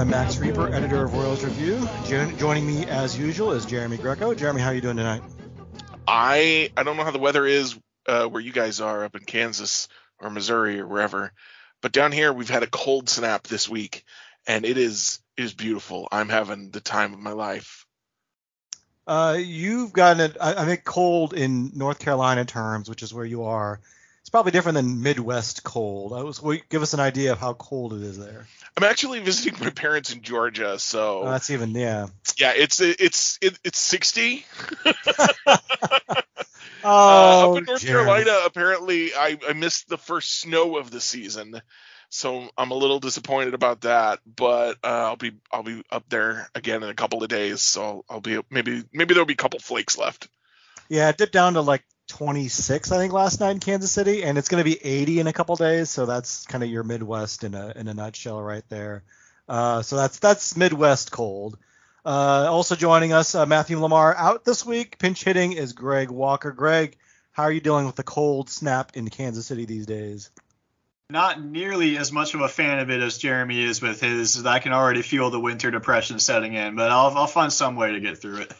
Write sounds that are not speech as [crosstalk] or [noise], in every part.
I'm Max Rieper, editor of Royals Review. Jo- joining me as usual is Jeremy Greco. Jeremy, how are you doing tonight? I I don't know how the weather is uh, where you guys are up in Kansas or Missouri or wherever, but down here we've had a cold snap this week, and it is it is beautiful. I'm having the time of my life. Uh, you've gotten it, I, I think, cold in North Carolina terms, which is where you are. It's probably different than Midwest cold. I was, give us an idea of how cold it is there. I'm actually visiting my parents in Georgia, so Oh, that's even, yeah. yeah, it's it's it, it's 60. Oh, [laughs] [laughs] uh, up in North Jeremy. Carolina, apparently I, I missed the first snow of the season, so I'm a little disappointed about that. But uh, I'll be I'll be up there again in a couple of days, so I'll, I'll be maybe maybe there'll be a couple flakes left. Yeah, it dipped down to like 26, I think, last night in Kansas City, and it's going to be 80 in a couple days. So that's kind of your Midwest in a in a nutshell, right there. Uh, so that's that's Midwest cold. Uh, also joining us, uh, Matthew LaMar out this week. Pinch hitting is Greg Walker. Greg, how are you dealing with the cold snap in Kansas City these days? Not nearly as much of a fan of it as Jeremy is with his. I can already feel the winter depression setting in, but I'll, I'll find some way to get through it.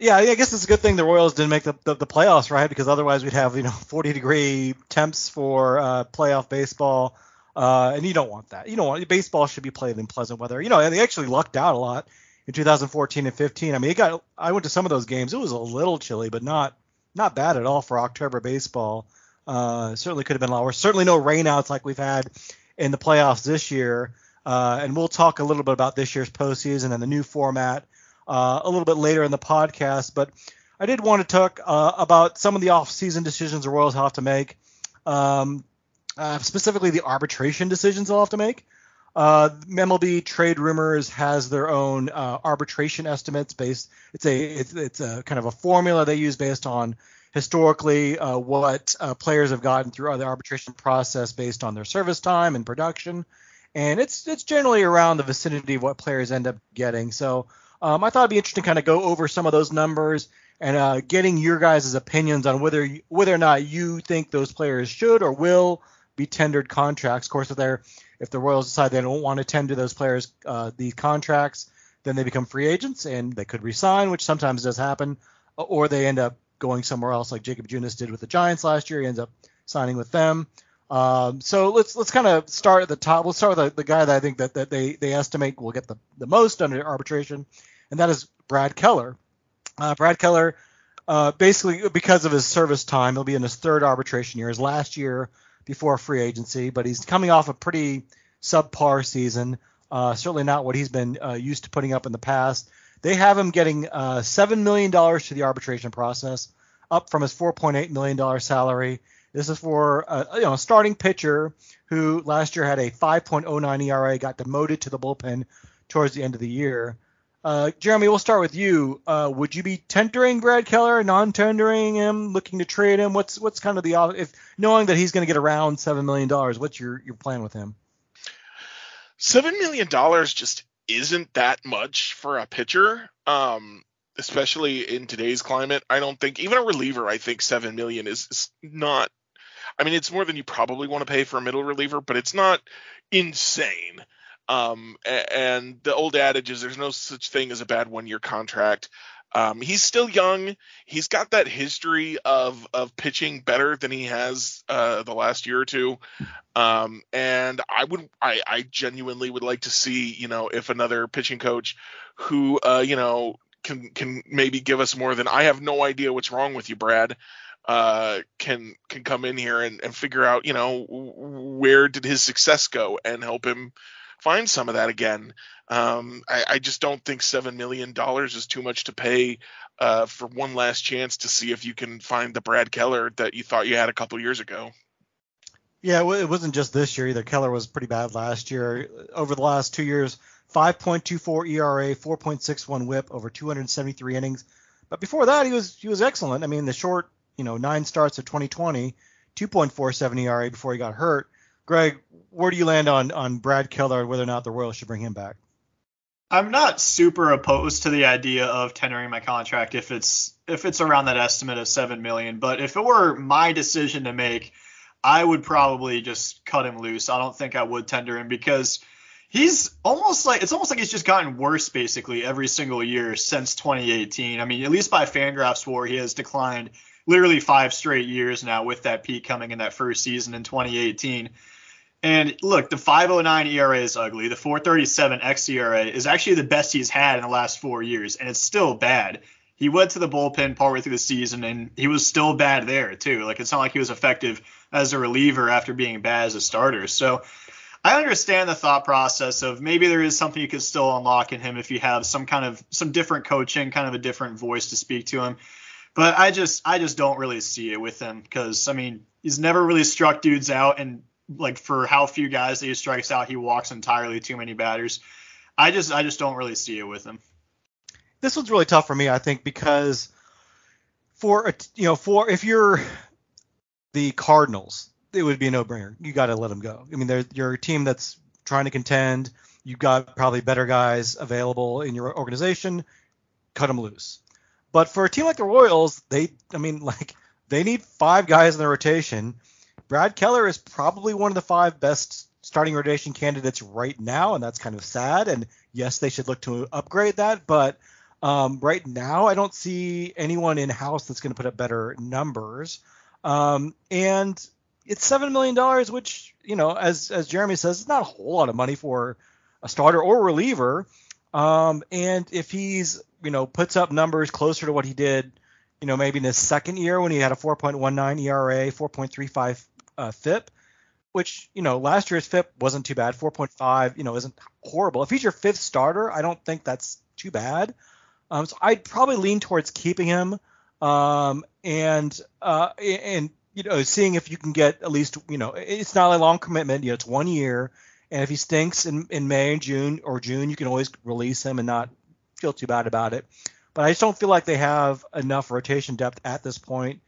Yeah, I guess it's a good thing the Royals didn't make the, the, the playoffs, right? Because otherwise we'd have you know [laughs] 40 degree temps for uh, playoff baseball, uh, and you don't want that. You don't want baseball should be played in pleasant weather. You know, they actually lucked out a lot in 2014 and 15. I mean, it got I went to some of those games. It was a little chilly, but not not bad at all for October baseball. Uh, certainly could have been worse. Certainly no rainouts like we've had in the playoffs this year. Uh, and we'll talk a little bit about this year's postseason and the new format uh, a little bit later in the podcast. But I did want to talk uh, about some of the off-season decisions the Royals have to make, um, uh, specifically the arbitration decisions they'll have to make. Uh, MLB Trade Rumors has their own uh, arbitration estimates based. It's a it's, it's a kind of a formula they use based on historically uh, what uh, players have gotten through the arbitration process based on their service time and production, and it's it's generally around the vicinity of what players end up getting. So um, I thought it'd be interesting to kind of go over some of those numbers and uh, getting your guys' opinions on whether whether or not you think those players should or will be tendered contracts. Of course, if they're if the Royals decide they don't want to tender those players uh, these contracts, then they become free agents and they could resign, which sometimes does happen, or they end up going somewhere else, like Jakob Junis did with the Giants last year. He ends up signing with them. Um, so let's let's kind of start at the top. We'll start with the, the guy that I think that, that they, they estimate will get the, the most under arbitration, and that is Brad Keller. Uh, Brad Keller, uh, basically because of his service time, he'll be in his third arbitration year. His last year before free agency, but he's coming off a pretty subpar season. Uh, certainly not what he's been uh, used to putting up in the past. They have him getting uh, seven million dollars to the arbitration process, up from his 4.8 million dollar salary. This is for a, you know starting pitcher who last year had a 5.09 ERA, got demoted to the bullpen towards the end of the year. Uh, Jeremy, we'll start with you. Uh, would you be tendering Brad Keller, non-tendering him, looking to trade him? What's what's kind of the if knowing that he's going to get around seven million dollars? What's your your plan with him? Seven million dollars just isn't that much for a pitcher, um, especially in today's climate. I don't think even a reliever. I think seven million is, is not. I mean, it's more than you probably want to pay for a middle reliever, but it's not insane. Um, and the old adage is there's no such thing as a bad one year contract. Um, he's still young. He's got that history of of pitching better than he has uh, the last year or two. Um, and I would, I, I genuinely would like to see, you know, if another pitching coach who, uh, you know, can can maybe give us more than I have no idea what's wrong with you, Brad. Uh, can can come in here and, and figure out, you know, where did his success go and help him find some of that again. Um, I, I, just don't think seven million dollars is too much to pay uh, for one last chance to see if you can find the Brad Keller that you thought you had a couple years ago. Yeah, it wasn't just this year either. Keller was pretty bad last year. Over the last two years, 5.24 ERA, 4.61 WHIP over 273 innings. But before that, he was he was excellent. I mean, the short, you know, nine starts of 2020, 2.47 ERA before he got hurt. Greg, where do you land on on Brad Keller whether or not the Royals should bring him back? I'm not super opposed to the idea of tendering my contract if it's if it's around that estimate of seven million. But if it were my decision to make, I would probably just cut him loose. I don't think I would tender him because he's almost like it's almost like he's just gotten worse basically every single year since 2018. I mean, at least by Fangraphs WAR, he has declined literally five straight years now with that peak coming in that first season in 2018. And look, the 509 ERA is ugly. The 437 xERA is actually the best he's had in the last four years, and it's still bad. He went to the bullpen partway through the season, and he was still bad there too. Like it's not like he was effective as a reliever after being bad as a starter. So I understand the thought process of maybe there is something you could still unlock in him if you have some kind of some different coaching, kind of a different voice to speak to him. But I just I just don't really see it with him because I mean he's never really struck dudes out, and like for how few guys that he strikes out, he walks entirely too many batters. I just I just don't really see it with him. This one's really tough for me, I think, because for a, you know for if you're the Cardinals, it would be a no-brainer. You got to let him go. I mean, you're a team that's trying to contend. You've got probably better guys available in your organization. Cut them loose. But for a team like the Royals, they, I mean, [laughs] like they need five guys in the rotation Brad Keller is probably one of the five best starting rotation candidates right now, and that's kind of sad. And yes, they should look to upgrade that, but um, right now I don't see anyone in house that's going to put up better numbers. Um, and it's seven million dollars, which you know, as as Jeremy says, it's not a whole lot of money for a starter or reliever. Um, and if he's you know puts up numbers closer to what he did, you know, maybe in his second year when he had a 4.19 ERA, 4.35 uh, FIP, which you know last year's FIP wasn't too bad. 4.5, you know, isn't horrible. If he's your fifth starter, I don't think that's too bad. Um, so I'd probably lean towards keeping him, um, and uh, and you know, seeing if you can get at least, you know, it's not a long commitment. You know, it's one year, and if he stinks in, in May and June or June, you can always release him and not feel too bad about it. But I just don't feel like they have enough rotation depth at this point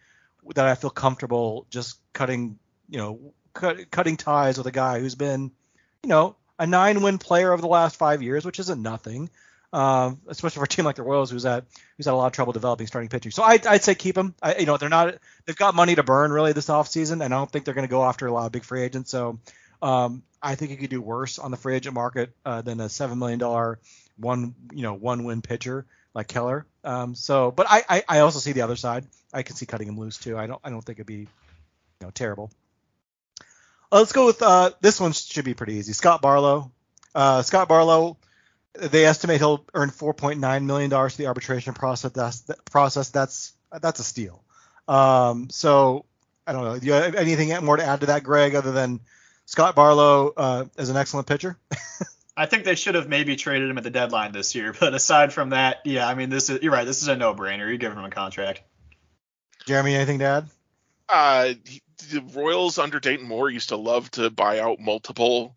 that I feel comfortable just cutting you know, cut, cutting ties with a guy who's been, you know, a nine-win player over the last five years, which isn't nothing. Um, especially for a team like the Royals, who's had who's had a lot of trouble developing starting pitching. So I, I'd say keep him. I, you know, they're not they've got money to burn really this offseason, and I don't think they're going to go after a lot of big free agents. So um, I think you could do worse on the free agent market uh, than a seven million dollar one you know one win pitcher like Keller. Um, so, but I, I, I also see the other side. I can see cutting him loose too. I don't I don't think it'd be you know terrible. Uh, let's go with uh, this one. Should be pretty easy. Scott Barlow. Uh, Scott Barlow. They estimate he'll earn 4.9 million dollars for the arbitration process. That's that process. That's that's a steal. Um, so I don't know. Do you have anything more to add to that, Greg, other than Scott Barlow uh, is an excellent pitcher? [laughs] I think they should have maybe traded him at the deadline this year, but aside from that, yeah, I mean, this is you're right. This is a no-brainer. You give him a contract. Jeremy, anything to add? Uh, the Royals under Dayton Moore used to love to buy out multiple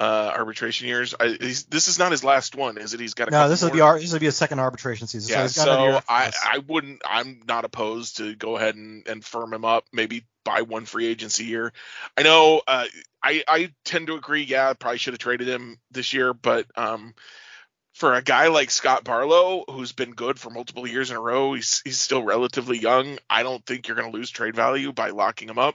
uh, arbitration years. I, this is not his last one, is it? He's got a no. This will be our, this will be a second arbitration season. Yeah, so, so I, I wouldn't. I'm not opposed to go ahead and, and firm him up. Maybe buy one free agency year. I know. Uh, I I tend to agree. Yeah, probably should have traded him this year, but um, for a guy like Scott Barlow, who's been good for multiple years in a row, he's he's still relatively young. I don't think you're going to lose trade value by locking him up,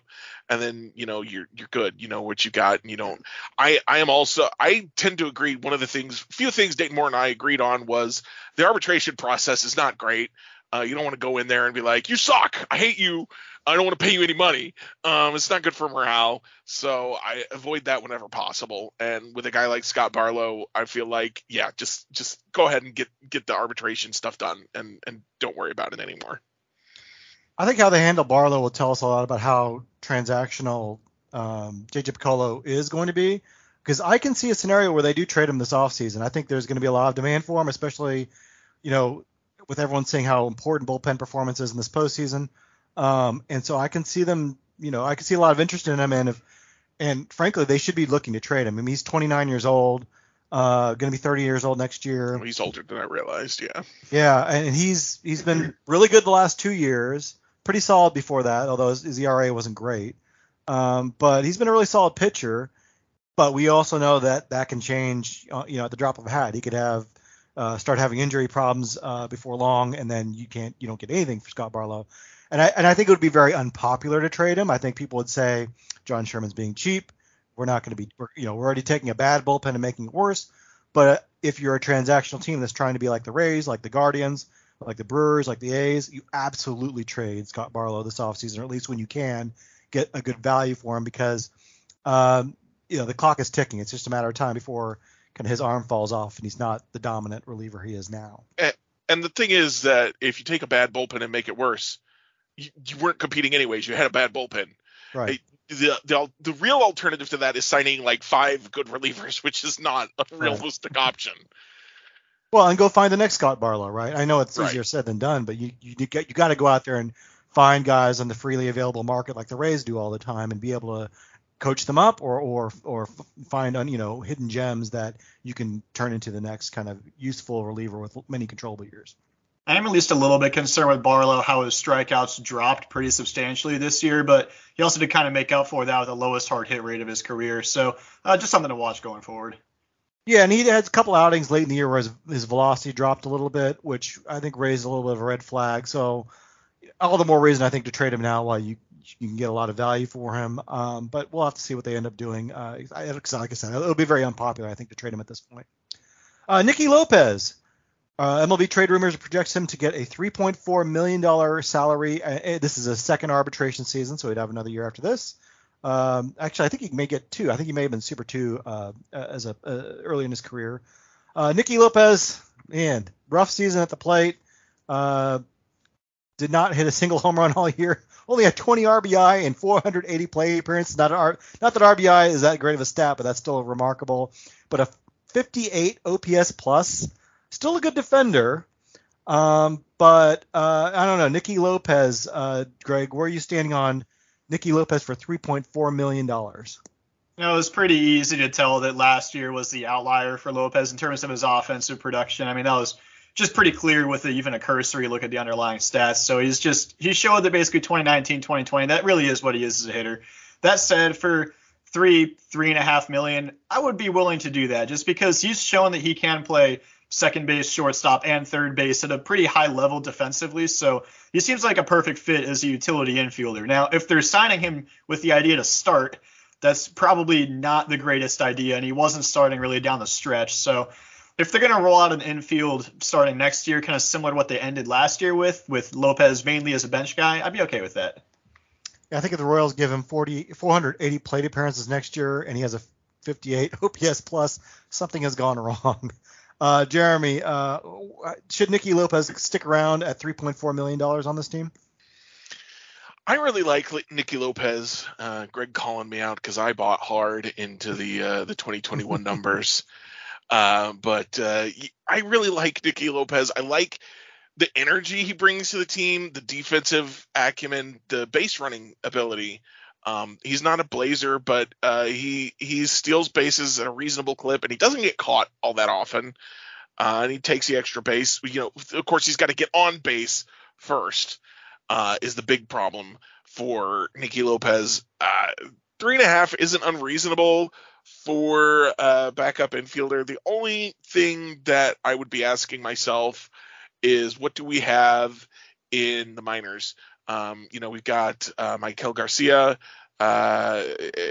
and then you know you're you're good. You know what you got, and you don't. I I am also I tend to agree. One of the things, few things Dayton Moore and I agreed on was the arbitration process is not great. Uh, you don't want to go in there and be like, "You suck. I hate you. I don't want to pay you any money." Um, it's not good for morale. So I avoid that whenever possible. And with a guy like Scott Barlow, I feel like, yeah, just just go ahead and get get the arbitration stuff done, and and don't worry about it anymore. I think how they handle Barlow will tell us a lot about how transactional um, JJ Picollo is going to be. Because I can see a scenario where they do trade him this offseason. I think there's going to be a lot of demand for him, especially, you know, with everyone seeing how important bullpen performance is in this postseason. Um, and so I can see them, you know, I can see a lot of interest in him, and if, and frankly, they should be looking to trade him. I mean, he's 29 years old, uh, going to be 30 years old next year. He's older than I realized. Yeah. Yeah, and he's he's been really good the last two years. Pretty solid before that, although his, his ERA wasn't great. Um, but he's been a really solid pitcher. But we also know that that can change, uh, you know, at the drop of a hat. He could have uh, start having injury problems uh, before long, and then you can't you don't get anything for Scott Barlow. And I and I think it would be very unpopular to trade him. I think people would say John Sherman's being cheap. We're not going to be, you know, we're already taking a bad bullpen and making it worse. But if you're a transactional team that's trying to be like the Rays, like the Guardians, like the Brewers, like the A's, you absolutely trade Scott Barlow this offseason, or at least when you can get a good value for him because, um, you know, the clock is ticking. It's just a matter of time before kind of his arm falls off and he's not the dominant reliever he is now. And, and the thing is that if you take a bad bullpen and make it worse, you, you weren't competing anyways. You had a bad bullpen. Right. The, the the real alternative to that is signing like five good relievers, [laughs] which is not a realistic right. option. Well, and go find the next Scott Barlow, right? I know it's Right. easier said than done, but you you get you got to go out there and find guys on the freely available market like the Rays do all the time and be able to coach them up or or or find on you know hidden gems that you can turn into the next kind of useful reliever with many controllable years. I am at least a little bit concerned with Barlow how his strikeouts dropped pretty substantially this year, but he also did kind of make up for that with the lowest hard hit rate of his career. So uh, just something to watch going forward. Yeah, and he had a couple outings late in the year where his, his velocity dropped a little bit, which I think raised a little bit of a red flag. So all the more reason I think to trade him now while you you can get a lot of value for him. Um, but we'll have to see what they end up doing. Uh, like I said, it'll be very unpopular I think to trade him at this point. Uh, Nicky Lopez. Uh, MLB trade rumors projects him to get a 3.4 million dollar salary. Uh, this is a second arbitration season, so he'd have another year after this. Um, actually, I think he may get two. I think he may have been Super Two uh, as a uh, early in his career. Uh, Nicky Lopez, man, rough season at the plate. Uh, did not hit a single home run all year. Only had 20 RBI and 480 plate appearances. Not, R, not that RBI is that great of a stat, but that's still remarkable. But a 58 OPS plus, still a good defender. Um, but uh, I don't know, Nicky Lopez, uh, Greg, where are you standing on Nicky Lopez for 3.4 million dollars? You know, it was pretty easy to tell that last year was the outlier for Lopez in terms of his offensive production. I mean, that was just pretty clear with a, even a cursory look at the underlying stats. So he's just he showed that basically 2019, 2020, that really is what he is as a hitter. That said, for three, three and a half million, I would be willing to do that just because he's shown that he can play second base, shortstop, and third base at a pretty high level defensively. So he seems like a perfect fit as a utility infielder. Now, if they're signing him with the idea to start, that's probably not the greatest idea, and he wasn't starting really down the stretch. So if they're going to roll out an infield starting next year, kind of similar to what they ended last year with, with Lopez mainly as a bench guy, I'd be okay with that. Yeah, I think if the Royals give him 40, 480 plate appearances next year and he has a 58 [laughs] OPS plus, something has gone wrong. Uh, Jeremy, uh, should Nicky Lopez stick around at 3.4 million dollars on this team? I really like Nicky Lopez. Uh, Greg calling me out because I bought hard into the uh, the 2021 [laughs] numbers. Uh, but uh, I really like Nicky Lopez. I like the energy he brings to the team, the defensive acumen, the base running ability. Um, he's not a blazer, but uh, he he steals bases at a reasonable clip, and he doesn't get caught all that often. Uh, and he takes the extra base. You know, of course, he's got to get on base first. Uh, is the big problem for Nicky Lopez. Uh, three and a half isn't unreasonable for uh, backup infielder. The only thing that I would be asking myself is what do we have in the minors? Um, you know, we've got uh, Maikel Garcia. Uh,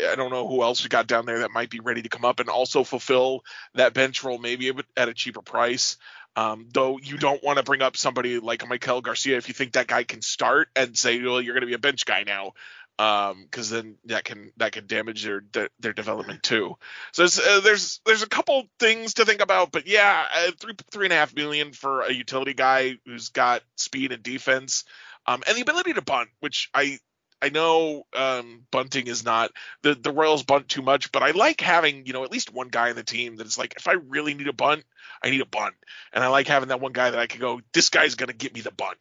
I don't know who else we got down there that might be ready to come up and also fulfill that bench role, maybe at a cheaper price. Um, though you don't want to bring up somebody like Maikel Garcia if you think that guy can start and say, well, you're going to be a bench guy now because um, then that can that can damage their their, their development too. So uh, there's there's a couple things to think about, but yeah, uh, three three and a half million for a utility guy who's got speed and defense, um, and the ability to bunt, which I I know um, bunting is not the the Royals bunt too much, but I like having you know at least one guy in the team that's like if I really need a bunt, I need a bunt, and I like having that one guy that I can go, this guy's gonna get me the bunt.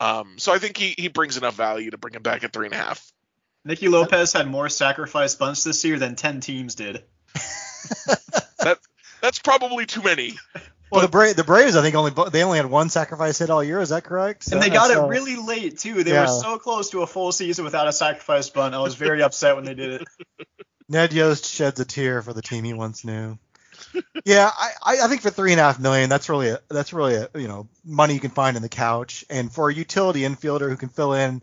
Um, so I think he he brings enough value to bring him back at three and a half. Nicky Lopez had more sacrifice bunts this year than 10 teams did. [laughs] that that's probably too many. Well, the, Bra- the Braves, I think only they only had one sacrifice hit all year. Is that correct? So, and they got it really late too. They yeah. were so close to a full season without a sacrifice bunt. I was very upset when they did it. [laughs] Ned Yost sheds a tear for the team he once knew. yeah, I, I think for three and a half million, that's really a, that's really a, you know money you can find in the couch, and for a utility infielder who can fill in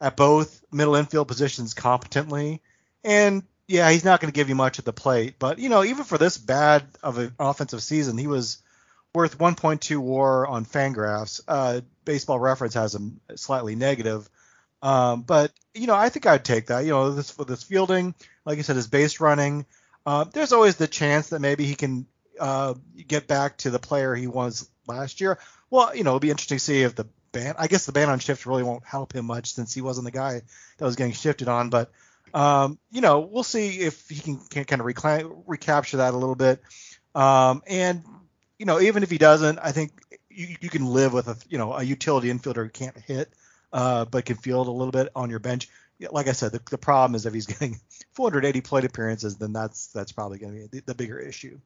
at both middle infield positions competently. And yeah, he's not going to give you much at the plate, but you know, even for this bad of an offensive season, he was worth 1.2 WAR on Fangraphs. Uh, Baseball Reference has him slightly negative, um, but you know, I think I'd take that. You know, this for this fielding, like I said, his base running. Uh, there's always the chance that maybe he can uh, get back to the player he was last year. Well, you know, it'll be interesting to see if the ban. I guess the ban on shift really won't help him much since he wasn't the guy that was getting shifted on. But um, you know, we'll see if he can, can kind of recla- recapture that a little bit. Um, and you know, even if he doesn't, I think you, you can live with a you know a utility infielder who can't hit, uh, but can field a little bit on your bench. Like I said, the, the problem is if he's [laughs] getting 480 plate appearances, then that's that's probably going to be the, the, bigger issue.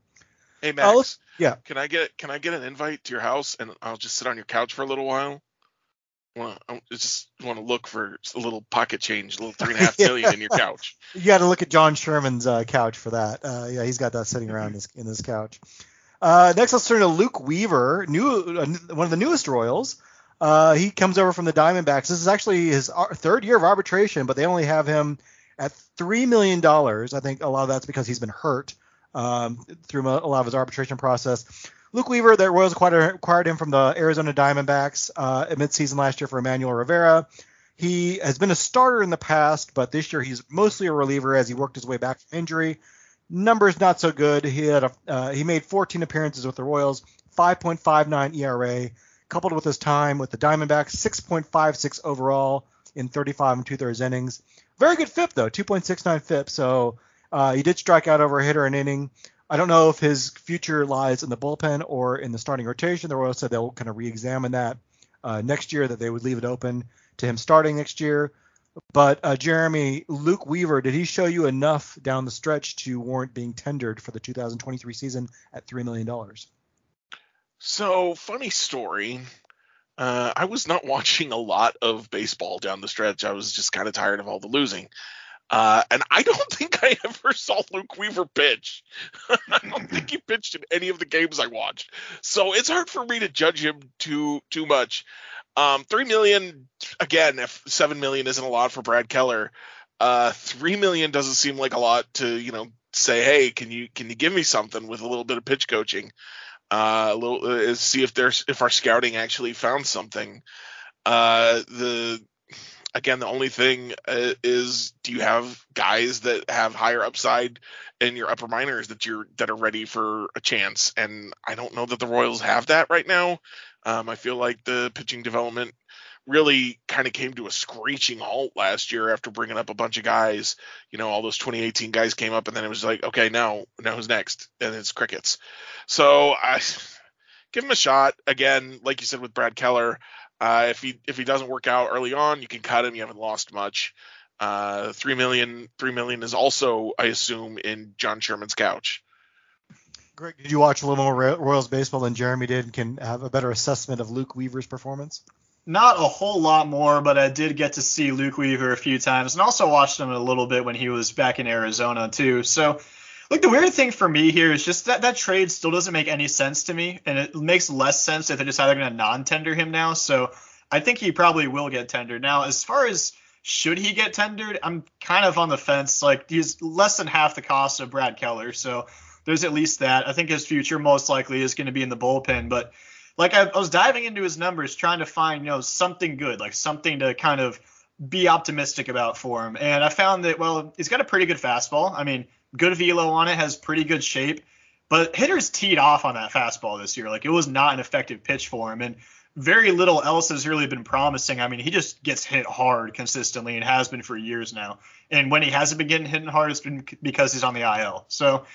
Hey Max, yeah. Can I get can I get an invite to your house and I'll just sit on your couch for a little while? want I just want to look for a little pocket change, a little three and a half [laughs] million in your couch. You got to look at John Sherman's uh, couch for that. Uh, yeah, he's got that sitting around his, in his couch. Uh, next, let's turn to Luke Weaver, new uh, one of the newest Royals. Uh, he comes over from the Diamondbacks. This is actually his third year of arbitration, but they only have him at three million dollars. I think a lot of that's because he's been hurt um, through a lot of his arbitration process. Luke Weaver, the Royals acquired, acquired him from the Arizona Diamondbacks uh, midseason last year for Emmanuel Rivera. He has been a starter in the past, but this year he's mostly a reliever as he worked his way back from injury. Numbers not so good. He had a, uh, he made 14 appearances with the Royals, 5.59 ERA, coupled with his time with the Diamondbacks, 6.56 overall in 35 and two thirds innings. Very good FIP though, 2.69 FIP. So uh, he did strike out over a hitter an inning. I don't know if his future lies in the bullpen or in the starting rotation. The Royals said they'll kind of re-examine that uh, next year, that they would leave it open to him starting next year. But uh, Jeremy, Luke Weaver, did he show you enough down the stretch to warrant being tendered for the 2023 season at three million dollars? So funny story. Uh, I was not [laughs] watching a lot of baseball down the stretch. I was just kind of tired of all the losing. Uh, and I don't [laughs] think I ever saw Luke Weaver pitch. [laughs] I don't [laughs] think he pitched in any of the games I watched. So it's hard for me to judge him too too much. Um, three million again, if seven million isn't a lot for Brad Keller, uh, three million doesn't seem like a lot to you know say, hey, can you can you give me something with a little bit of pitch coaching? Uh, a little uh, see if there's if our scouting actually found something. Uh, the again, the only thing uh, is, do you have guys that have higher upside in your upper minors that you're that are ready for a chance? And I don't know that the Royals have that right now. Um, I feel like the pitching development really kind of came to a screeching halt last year after bringing up a bunch of guys. You know, all those 2018 guys came up, and then it was like, okay, now now who's next? And it's crickets. So I [laughs] give him a shot again, like you said with Brad Keller. Uh, if he if he doesn't work out early on, you can cut him. You haven't lost much. Uh, three million three million is also, I assume, in John Sherman's couch. Greg, did you watch a little more Royals baseball than Jeremy did, and can have a better assessment of Luke Weaver's performance? Not a whole lot more, but I did get to see Luke Weaver a few times, and also watched him a little bit when he was back in Arizona too. So Look, the weird thing for me here is just that that trade still doesn't make any sense to me, and it makes less sense if they decide they're going to non-tender him now. So I think he probably will get tendered. Now, as far as should he get tendered, I'm kind of on the fence. Like he's less than half the cost of Brad Keller, so there's at least that. I think his future most likely is going to be in the bullpen, but like I, I was diving into his numbers trying to find you know something good, like something to kind of be optimistic about for him, and I found that well he's got a pretty good fastball. I mean good velo on it, has pretty good shape. But hitters teed off on that fastball this year. Like it was not an effective pitch for him, and very little else has really been promising. I mean, he just gets hit hard consistently and has been for years now. And when he hasn't been getting hit hard, it's been because he's on the IL. So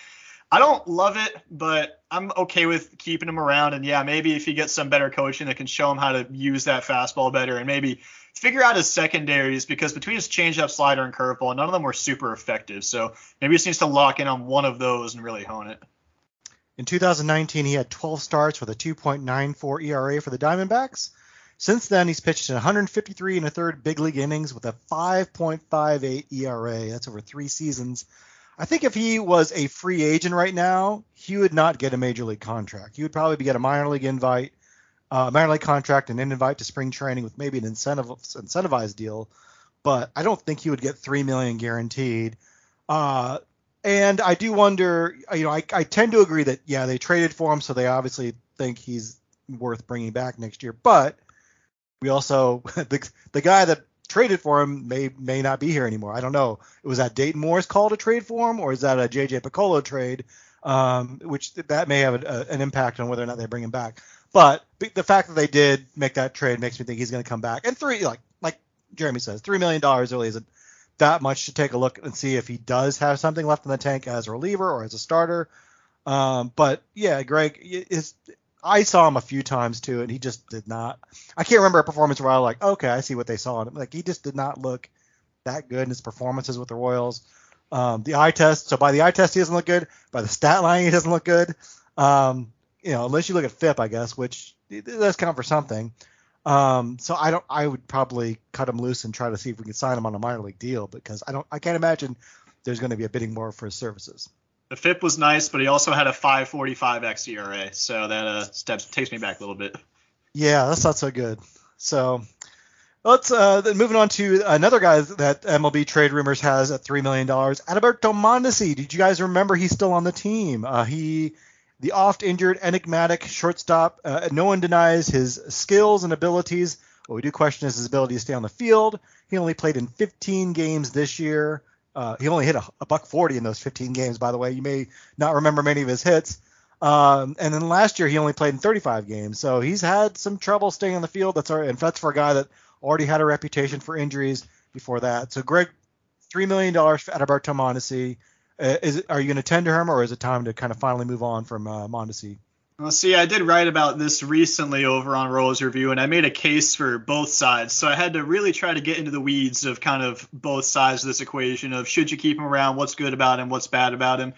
I don't love it, but I'm okay with keeping him around. And yeah, maybe if he gets some better coaching that can show him how to use that fastball better, and maybe figure out his secondaries because between his changeup, slider, and curveball, none of them were super effective. So maybe he just needs to lock in on one of those and really hone it. In 2019, he had 12 starts with a 2.94 ERA for the Diamondbacks. Since then, he's pitched in 153 and a third big league innings with a 5.58 ERA. That's over three seasons. I think if he was a free agent right now, he would not get a major league contract. He would probably get a minor league invite uh, minor league contract and an invite to spring training with maybe an incentive incentivized deal, but I don't think he would get three million guaranteed. Uh, and I do wonder, you know, I, I tend to agree that yeah, they traded for him, so they obviously think he's worth bringing back next year. But we also [laughs] the the guy that traded for him may may not be here anymore. I don't know. Was that Dayton Moore's call to trade for him, or is that a JJ Picollo trade? Um, which that may have a, a, an impact on whether or not they bring him back. But the fact that they did make that trade makes me think he's going to come back. And three, like like Jeremy says, three million dollars really isn't that much to take a look and see if he does have something left in the tank as a reliever or as a starter. Um, but yeah, Greg is. I saw him a few times too, and he just did not. I can't remember a performance where I was like, okay, I see what they saw in him. Like he just did not look that good in his performances with the Royals. Um, the eye test, so by the eye test he doesn't look good. By the stat line he doesn't look good. Um, you know, unless you look at FIP, I guess, which does count for something. Um, so I don't. I would probably cut him loose and try to see if we can sign him on a minor league deal because I don't. I can't imagine there's going to be a bidding war for his services. The FIP was nice, but he also had a 5.45 xERA, so that uh, steps takes me back a little bit. Yeah, that's not so good. So let's uh, then moving on to another guy that MLB trade rumors has at three million dollars. Adalberto Mondesi. Did you guys remember he's still on the team? Uh, he the oft injured, enigmatic shortstop. Uh, no one denies his skills and abilities. What we do question is his ability to stay on the field. He only played in 15 games this year. Uh, he only hit a, a, buck 40 in those 15 games, by the way. You may not remember many of his hits. Um, and then last year he only played in 35 games, so he's had some trouble staying on the field. That's our, and that's for a guy that already had a reputation for injuries before that. So Greg, three million dollars for Adalberto Mondesi. Uh, is it, are you going to tender him, or is it time to kind of finally move on from uh, Mondesi? Well, see, I did write about this recently over on Royals Review, and I made a case for both sides. So I had to really try to get into the weeds of kind of both sides of this equation of should you keep him around, what's good about him, what's bad about him.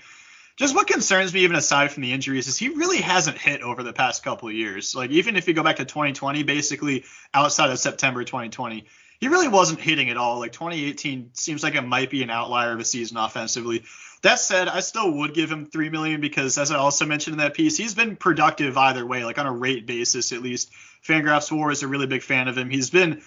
Just what concerns me, even aside from the injuries, is he really hasn't hit over the past couple of years. Like even if you go back to 2020, basically outside of September 2020, he really wasn't hitting at all. Like 2018 seems like it might be an outlier of a season offensively. That said, I still would give him three million because, as I also mentioned in that piece, he's been productive either way, like on a rate basis at least. Fangraphs War is a really big fan of him. He's been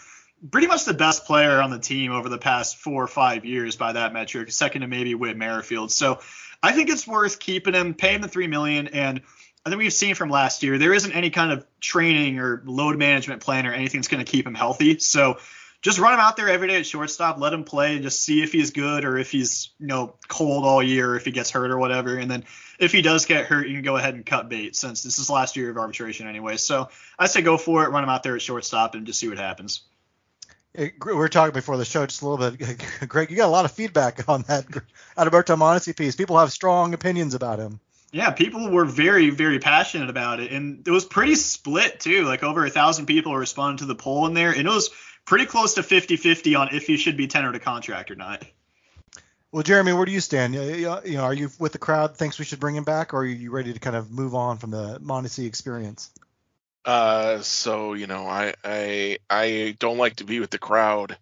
pretty much the best player on the team over the past four or five years by that metric, second to maybe Whit Merrifield. So I think it's worth keeping him, paying the three million, and I think we've seen from last year there isn't any kind of training or load management plan or anything that's going to keep him healthy. So just run him out there every day at shortstop, let him play, and just see if he's good or if he's you know cold all year, if he gets hurt or whatever. And then if he does get hurt, you can go ahead and cut bait since this is last year of arbitration anyway. So I say go for it, run him out there at shortstop, and just see what happens. We were talking before the show just a little bit. [laughs] Greg, you got a lot of feedback on that Adalberto Mondesi piece. People have strong opinions about him. Yeah, people were very, very passionate about it, and it was pretty split too. Like over a thousand people responded to the poll in there, and it was pretty close to 50-50 on if he should be tendered a contract or not. Well, Jeremy, where do you stand? You know, are you with the crowd? Thinks we should bring him back, or are you ready to kind of move on from the Mondesi experience? Uh, so you know, I I I don't like to be with the crowd,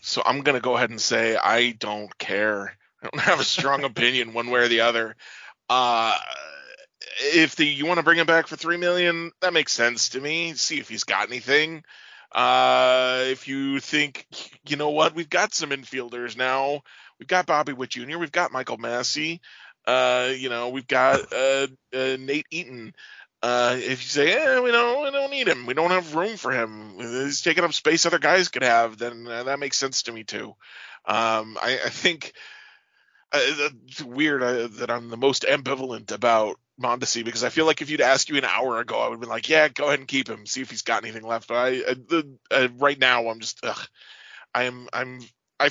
so I'm gonna go ahead and say I don't care. I don't [laughs] have a strong opinion one way or the other. Uh, if the you want to bring him back for three million, that makes sense to me. See if he's got anything. Uh, if you think, you know what, we've got some infielders now. We've got Bobby Witt Jr. We've got Michael Massey. Uh, you know, we've got uh, uh, Nate Eaton. Uh, if you say, eh, we don't, we don't need him, we don't have room for him, he's taking up space other guys could have, then uh, that makes sense to me too. Um, I, I think uh, it's weird uh, that I'm the most ambivalent about Mondesi because I feel like if you'd asked you an hour ago, I would been like, yeah, go ahead and keep him, see if he's got anything left. But I, uh, right now, I'm just, ugh, I am, I'm, I,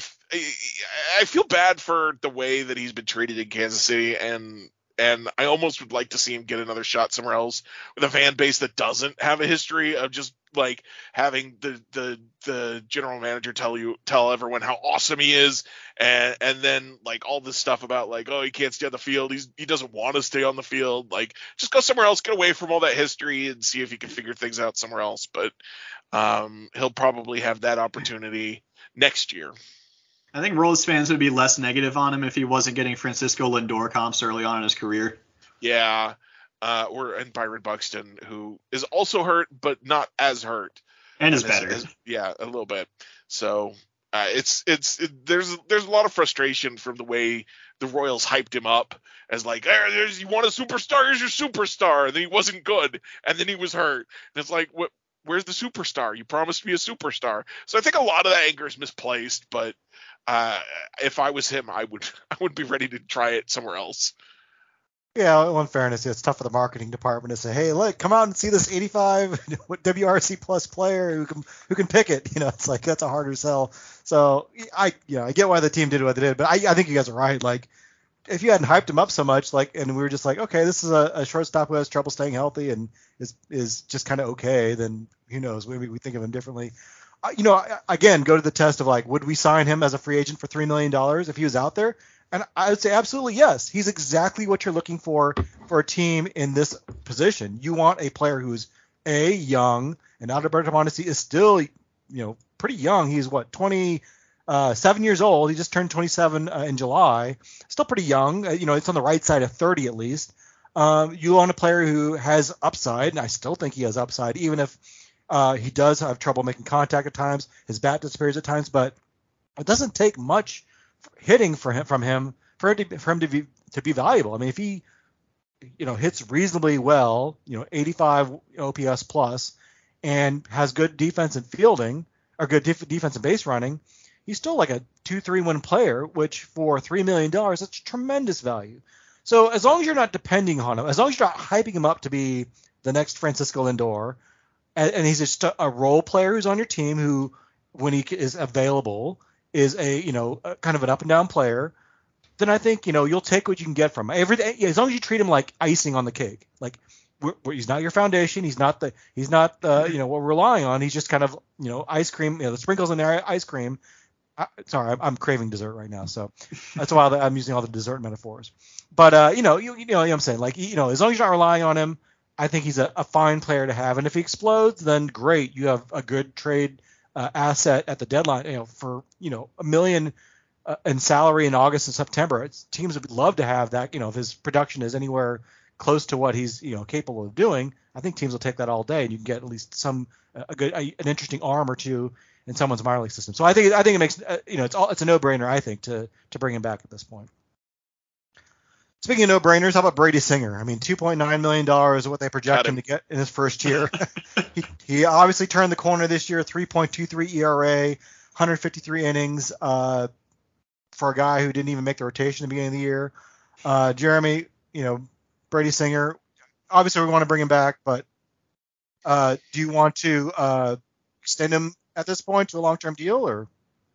I feel bad for the way that he's been treated in Kansas City, and and I almost would like to see him get another shot somewhere else with a fan base that doesn't have a history of just like having the the the general manager tell you tell everyone how awesome he is. And and then like all this stuff about like oh he can't stay on the field. He's he doesn't want to stay on the field. Like just go somewhere else. Get away from all that history and see if he can figure things out somewhere else. But um he'll probably have that opportunity next year I think Royals fans would be less negative on him if he wasn't getting Francisco Lindor comps early on in his career. Yeah, uh, or and Byron Buxton, who is also hurt, but not as hurt, and is better. Is, yeah, a little bit. So uh, it's it's it, there's there's a lot of frustration from the way the Royals hyped him up as like, hey, you want a superstar? Here's your superstar. And then he wasn't good, and then he was hurt. And it's like, what? Where's the superstar? You promised me a superstar. So I think a lot of that anger is misplaced, but uh, if I was him, I would [laughs] I would be ready to try it somewhere else. Yeah, well, in fairness, it's tough for the marketing department to say, "Hey, look, come out and see this 85 [laughs] WRC plus player who can who can pick it." [laughs] You know, it's like that's a harder sell. So I, you know, I get why the team did what they did, but I, I think you guys are right. Like, if you hadn't hyped him up so much, like, and we were just like, okay, this is a, a shortstop who has trouble staying healthy and is is just kind of okay, then who knows? Maybe we think of him differently uh, you know, again, go to the test of like, would we sign him as a free agent for three million dollars if he was out there? And I would say absolutely yes. He's exactly what you're looking for for a team in this position. You want a player who's a young, Adalberto Mondesi is still, you know, pretty young. He's what 27 uh, years old. He just turned 27 uh, in July. Still pretty young. Uh, you know, it's on the right side of 30 at least. Um, you want a player who has upside, and I still think he has upside, even if uh, he does have trouble making contact at times. His bat disappears at times, but it doesn't take much hitting for him from him for him to, for him to be to be valuable. I mean, if he you know hits reasonably well, you know 85 OPS plus, and has good defense and fielding or good def- defense and base running, he's still like a two three win player, which for three million dollars that's tremendous value. So as long as you're not depending on him, as long as you're not hyping him up to be the next Francisco Lindor and, and he's just a, a, role player who's on your team who, when he is available, is a you know a, kind of an up and down player. Then I think you know you'll take what you can get from him. Everything eh, as long as you treat him like icing on the cake. Like we're, we're, he's not your foundation. He's not the he's not the mm-hmm. you know what we're relying on. He's just kind of you know ice cream. You know the sprinkles in there ice cream. I, sorry, I'm, I'm, craving dessert right now, so that's why I'm using all the dessert metaphors. But uh, you know, you, you know, what I'm saying, like you know, as long as you're not relying on him, I think he's a, a, fine player to have. And if he explodes, then great. You have a good trade uh, asset at the deadline. You know, for you know a million uh, in salary in August and September, teams would love to have that. You know, if his production is anywhere close to what he's you know capable of doing, I think teams will take that all day, and you can get at least some a good a, an interesting arm or two in someone's minor league system. So I think I think it makes uh, you know it's all it's a no brainer I think to to bring him back at this point. Speaking of no-brainers, how about Brady Singer? I mean, 2.9 million dollars is what they project him. him to get in his first year. [laughs] [laughs] he, he, obviously turned the corner this year. 3.23 ERA, 153 innings uh, for a guy who didn't even make the rotation at the beginning of the year. Uh, Jeremy, you know, Brady Singer. Obviously, we want to bring him back, but uh, do you want to uh, extend him at this point to a long-term deal, or?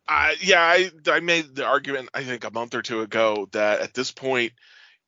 Uh, yeah, I, I made the argument I think a month or two ago that at this point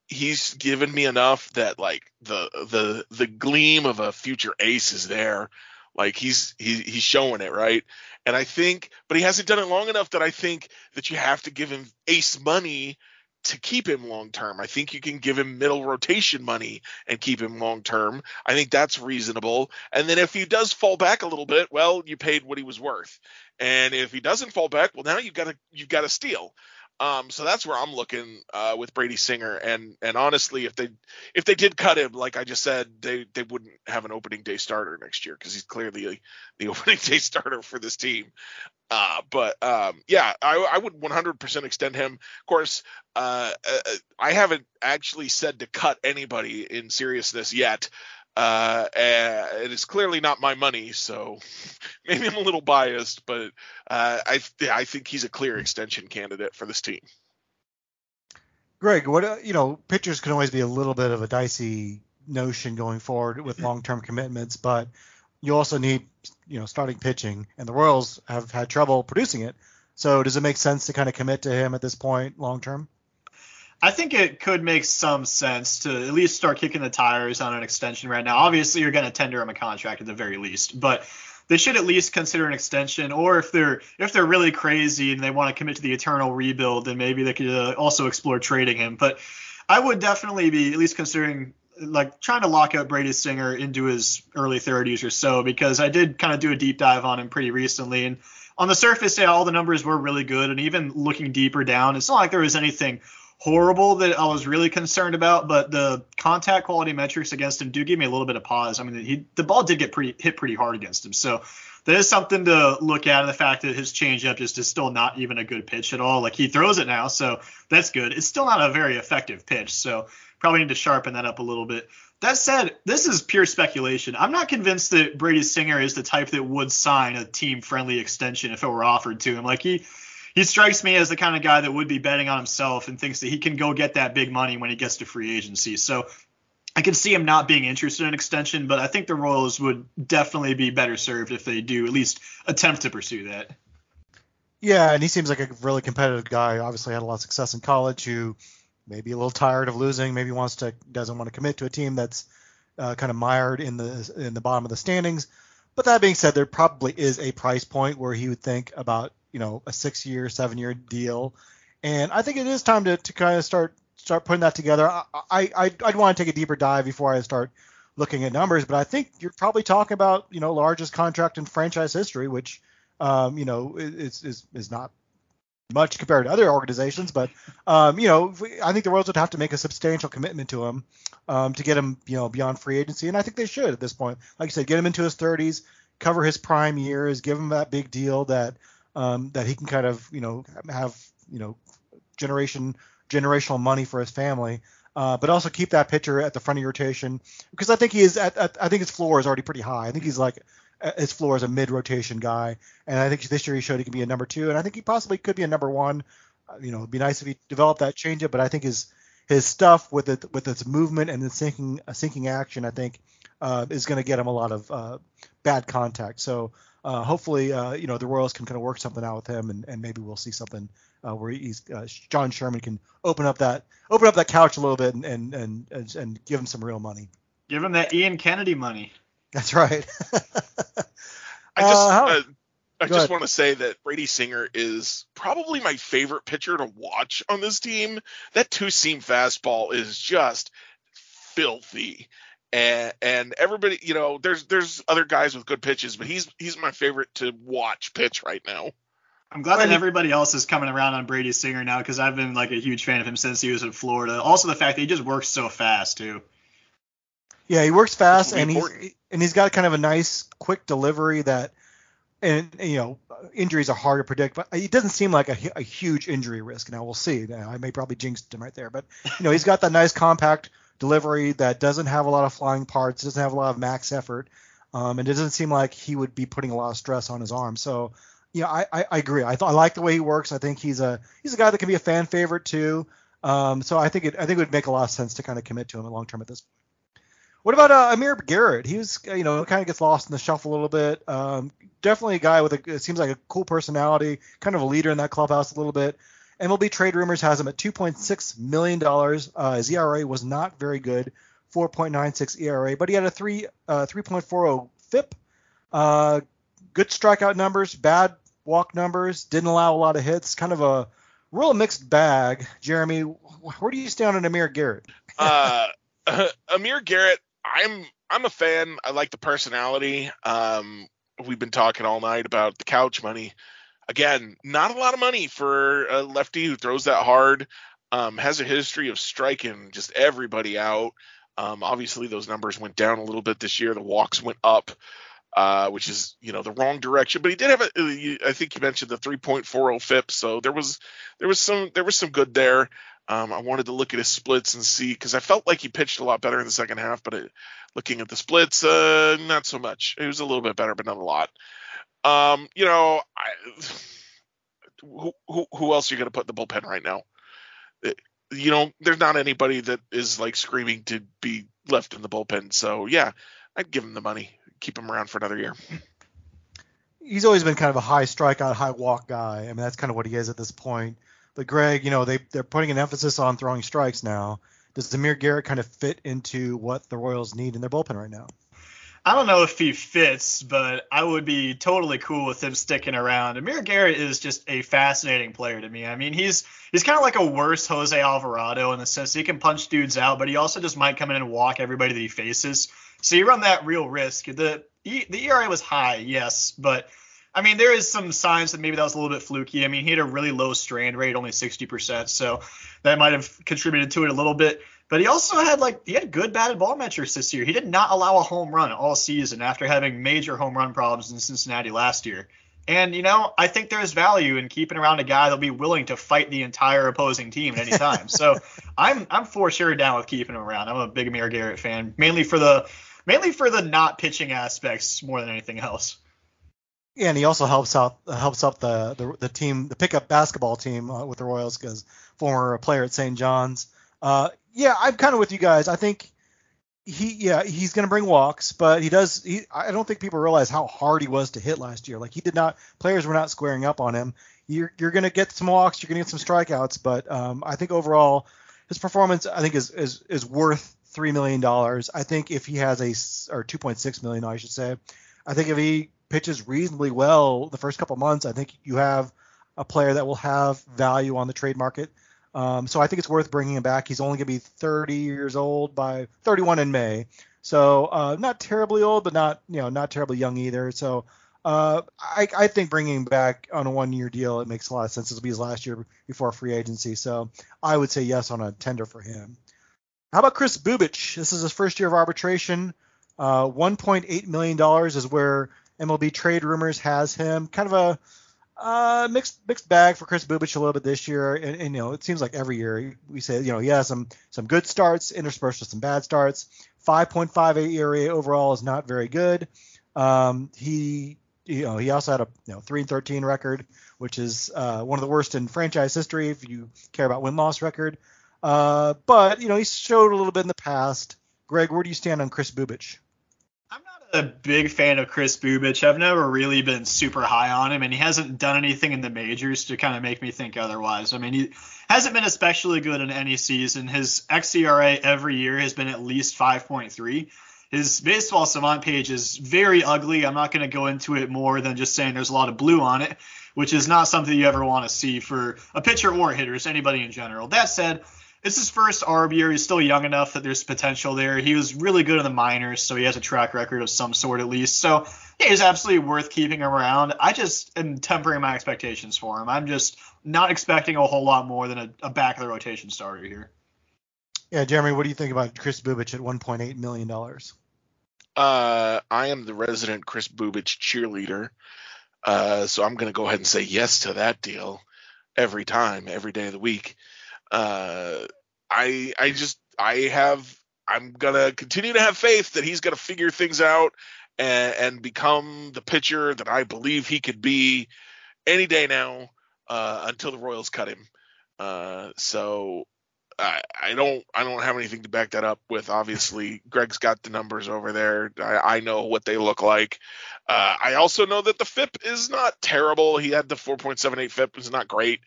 he's given me enough that like the the the gleam of a future ace is there like he's he, he's showing it right and i think but he hasn't done it long enough that i think that you have to give him ace money to keep him long term. I think you can give him middle rotation money and keep him long term. I think that's reasonable. And then if he does fall back a little bit, well, you paid what he was worth. And if he doesn't fall back, well, now you've got to you've got to steal. Um, so that's where I'm looking uh, with Brady Singer, and and honestly, if they if they did cut him, like I just said, they they wouldn't have an opening day starter next year because he's clearly the [laughs] opening day starter for this team. Uh, but um, yeah, I, I would 100% extend him. Of course, uh, uh, I haven't actually said to cut anybody in seriousness yet. Uh, it is clearly not my money, so [laughs] maybe I'm a little biased, but uh, I I think he's a clear extension candidate for this team. Greg, what uh, you know, pitchers can always be a little bit of a dicey notion going forward with long-term commitments, but you also need you know starting pitching, and the Royals have had trouble producing it. So does it make sense to kind of commit to him at this point long term? I think it could make some sense to at least start kicking the tires on an extension right now. Obviously, you're going to tender him a contract at the very least, but they should at least consider an extension. Or if they're if they're really crazy and they want to commit to the eternal rebuild, then maybe they could uh, also explore trading him. But I would definitely be at least considering like trying to lock out Brady Singer into his early 30s or so because I did kind of do a deep dive on him pretty recently and on the surface, yeah, all the numbers were really good, and even looking deeper down, it's not like there was anything horrible that I was really concerned about, but the contact quality metrics against him do give me a little bit of pause. I mean, he, the ball did get pretty hit pretty hard against him, so that is something to look at. And the fact that his changeup just is still not even a good pitch at all. Like he throws it now, so that's good. It's still not a very effective pitch, so probably need to sharpen that up a little bit. That said, this is pure speculation. I'm not convinced that Brady Singer is the type that would sign a team friendly extension if it were offered to him. Like he he strikes me as the kind of guy that would be betting on himself and thinks that he can go get that big money when he gets to free agency. So I can see him not being interested in extension, but I think the Royals would definitely be better served if they do at least attempt to pursue that. Yeah, and he seems like a really competitive guy. Obviously, had a lot of success in college. Who maybe a little tired of losing, maybe wants to doesn't want to commit to a team that's uh, kind of mired in the in the bottom of the standings. But that being said, there probably is a price point where he would think about you know a six year, seven year deal, and I think it is time to, to kind of start start putting that together. I, I I'd, want to take a deeper dive before I start looking at numbers, but I think you're probably talking about you know largest contract in franchise history, which um, you know is, is is not much compared to other organizations, but um, you know I think the Royals would have to make a substantial commitment to him um, to get him you know beyond free agency, and I think they should at this point. Like I said, get him into his 30s, cover his prime years, give him that big deal that um, that he can kind of you know have you know generation generational money for his family. Uh, but also keep that pitcher at the front of your rotation because I think he is at, at, I think his floor is already pretty high. I think he's like uh, his floor is a mid rotation guy, and I think this year he showed he can be a number two, and I think he possibly could be a number one. Uh, you know, it'd be nice if he developed that changeup, but I think his his stuff with it with its movement and the sinking uh, sinking action, I think uh, is going to get him a lot of bad contact. So uh, hopefully, uh, you know, the Royals can kind of work something out with him, and, and maybe we'll see something uh, where he's uh, John Sherman can open up that open up that couch a little bit and and and, and give him some real money. Give him that Ian Kennedy money. That's right. [laughs] I just uh, I just want to say that Brady Singer is probably my favorite pitcher to watch on this team. That two seam fastball is just filthy and and everybody, you know, there's there's other guys with good pitches, but he's he's my favorite to watch pitch right now. I'm glad that everybody else is coming around on Brady Singer now because I've been like a huge fan of him since he was in Florida. Also, the fact that he just works so fast too. Yeah, he works fast and he's and he's got kind of a nice quick delivery that and you know injuries are hard to predict, but it doesn't seem like a, a huge injury risk. Now we'll see. Now, I may probably jinx him right there, but you know he's got that nice compact delivery that doesn't have a lot of flying parts, doesn't have a lot of max effort, um, and it doesn't seem like he would be putting a lot of stress on his arm. So, yeah, I, I, I agree. I, th- I like the way he works. I think he's a he's a guy that can be a fan favorite too. Um, so I think it I think it would make a lot of sense to kind of commit to him long term at this point. What about uh, Amir Garrett? He was, you know, kind of gets lost in the shuffle a little bit. Um, definitely a guy with a, it seems like a cool personality, kind of a leader in that clubhouse a little bit. MLB Trade Rumors has him at 2.6 million dollars. Uh, his ERA was not very good, 4.96 ERA, but he had a three uh, 3.40 FIP. Uh, good strikeout numbers, bad walk numbers, didn't allow a lot of hits. Kind of a real mixed bag. Jeremy, where do you stand on Amir Garrett? [laughs] uh, [laughs] Amir Garrett, I'm I'm a fan. I like the personality. Um, we've been talking all night about the couch money. Again, not a lot of money for a lefty who throws that hard. Um, has a history of striking just everybody out. Um, obviously, those numbers went down a little bit this year. The walks went up, uh, which is you know the wrong direction. But he did have a, uh, think you mentioned the 3.40 FIP, so there was there was some there was some good there. Um, I wanted to look at his splits and see because I felt like he pitched a lot better in the second half, but it, looking at the splits, uh, not so much. It was a little bit better, but not a lot. Um, you know, I, who, who, who else are you going to put in the bullpen right now? It, you know, there's not anybody that is like screaming to be left in the bullpen. So yeah, I'd give him the money, keep him around for another year. He's always been kind of a high strikeout, high walk guy. I mean, that's kind of what he is at this point. But Greg, you know, they they're putting an emphasis on throwing strikes now. Does Amir Garrett kind of fit into what the Royals need in their bullpen right now? I don't know if he fits, but I would be totally cool with him sticking around. Amir Garrett is just a fascinating player to me. I mean, he's he's kind of like a worse Jose Alvarado in the sense he can punch dudes out, but he also just might come in and walk everybody that he faces. So you run that real risk. The the ERA was high, yes, but I mean, there is some signs that maybe that was a little bit fluky. I mean, he had a really low strand rate, only 60%, so that might have contributed to it a little bit. But he also had like he had good batted ball metrics this year. He did not allow a home run all season after having major home run problems in Cincinnati last year. And you know, I think there's value in keeping around a guy that'll be willing to fight the entire opposing team at any time. so [laughs] I'm I'm for sure down with keeping him around. I'm a big Amir Garrett fan, mainly for the mainly for the not pitching aspects more than anything else. Yeah, and he also helps out helps out the the, the team, the pickup basketball team uh, with the Royals because former player at St. John's. Uh, yeah, I'm kind of with you guys. I think he, yeah, he's going to bring walks, but he does. He, I don't think people realize how hard he was to hit last year. Like he did not, players were not squaring up on him. You're, you're going to get some walks, you're going to get some strikeouts, but um, I think overall his performance, I think, is is is worth three million dollars. I think if he has a or 2.6 million, I should say. I think if he pitches reasonably well the first couple months, I think you have a player that will have value on the trade market. Um, so I think it's worth bringing him back. He's only going to be 30 years old by 31 in May. So uh, not terribly old, but not you know not terribly young either. So uh, I, I, think bringing him back on a one-year deal it makes a lot of sense. This will be his last year before free agency. So I would say yes on a tender for him. How about Kris Bubic? This is his first year of arbitration. Uh, 1.8 million dollars is where MLB Trade Rumors has him. Kind of a uh, mixed mixed bag for Kris Bubic a little bit this year, and, and, you know it seems like every year we say you know has some some good starts interspersed with some bad starts. 5.58 ERA overall is not very good. Um, he you know he also had a you know 3 and 13 record, which is uh, one of the worst in franchise history if you care about win loss record. Uh, but you know he showed a little bit in the past. Greg, where do you stand on Kris Bubic? A big fan of Kris Bubic. I've never really been super high on him, and he hasn't done anything in the majors to kind of make me think otherwise. I mean, he hasn't been especially good in any season. His xERA every year has been at least 5.3. His baseball savant page is very ugly. I'm not going to go into it more than just saying there's a lot of blue on it, which is not something you ever want to see for a pitcher or hitters, anybody in general. That said, it's his first ARB year. He's still young enough that there's potential there. He was really good in the minors, so he has a track record of some sort at least. So yeah, he's absolutely worth keeping him around. I just am tempering my expectations for him. I'm just not expecting a whole lot more than a, a back of the rotation starter here. Yeah, Jeremy, what do you think about Kris Bubic at 1.8 million dollars? Uh, I am the resident Kris Bubic cheerleader, uh, so I'm going to go ahead and say yes to that deal every time, every day of the week. Uh, I I just I have I'm gonna continue to have faith that he's gonna figure things out and, and become the pitcher that I believe he could be any day now uh, until the Royals cut him. Uh, so I, I don't I don't have anything to back that up with. Obviously, Greg's got the numbers over there. I, I know what they look like. Uh, I also know that the FIP is not terrible. He had the 4.78 FIP, is not great.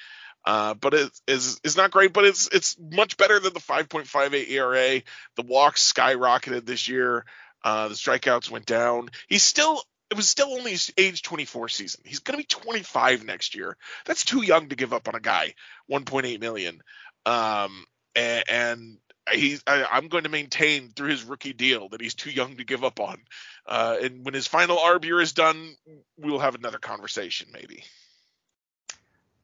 Uh, but it is is not great, but it's it's much better than the 5.58 ERA. The walks skyrocketed this year. Uh, the strikeouts went down. He's still it was still only his age 24 season. He's going to be 25 next year. That's too young to give up on a guy 1.8 million. Um, and, and he's I, am going to maintain through his rookie deal that he's too young to give up on. Uh, and when his final ARB year is done, we'll have another conversation maybe.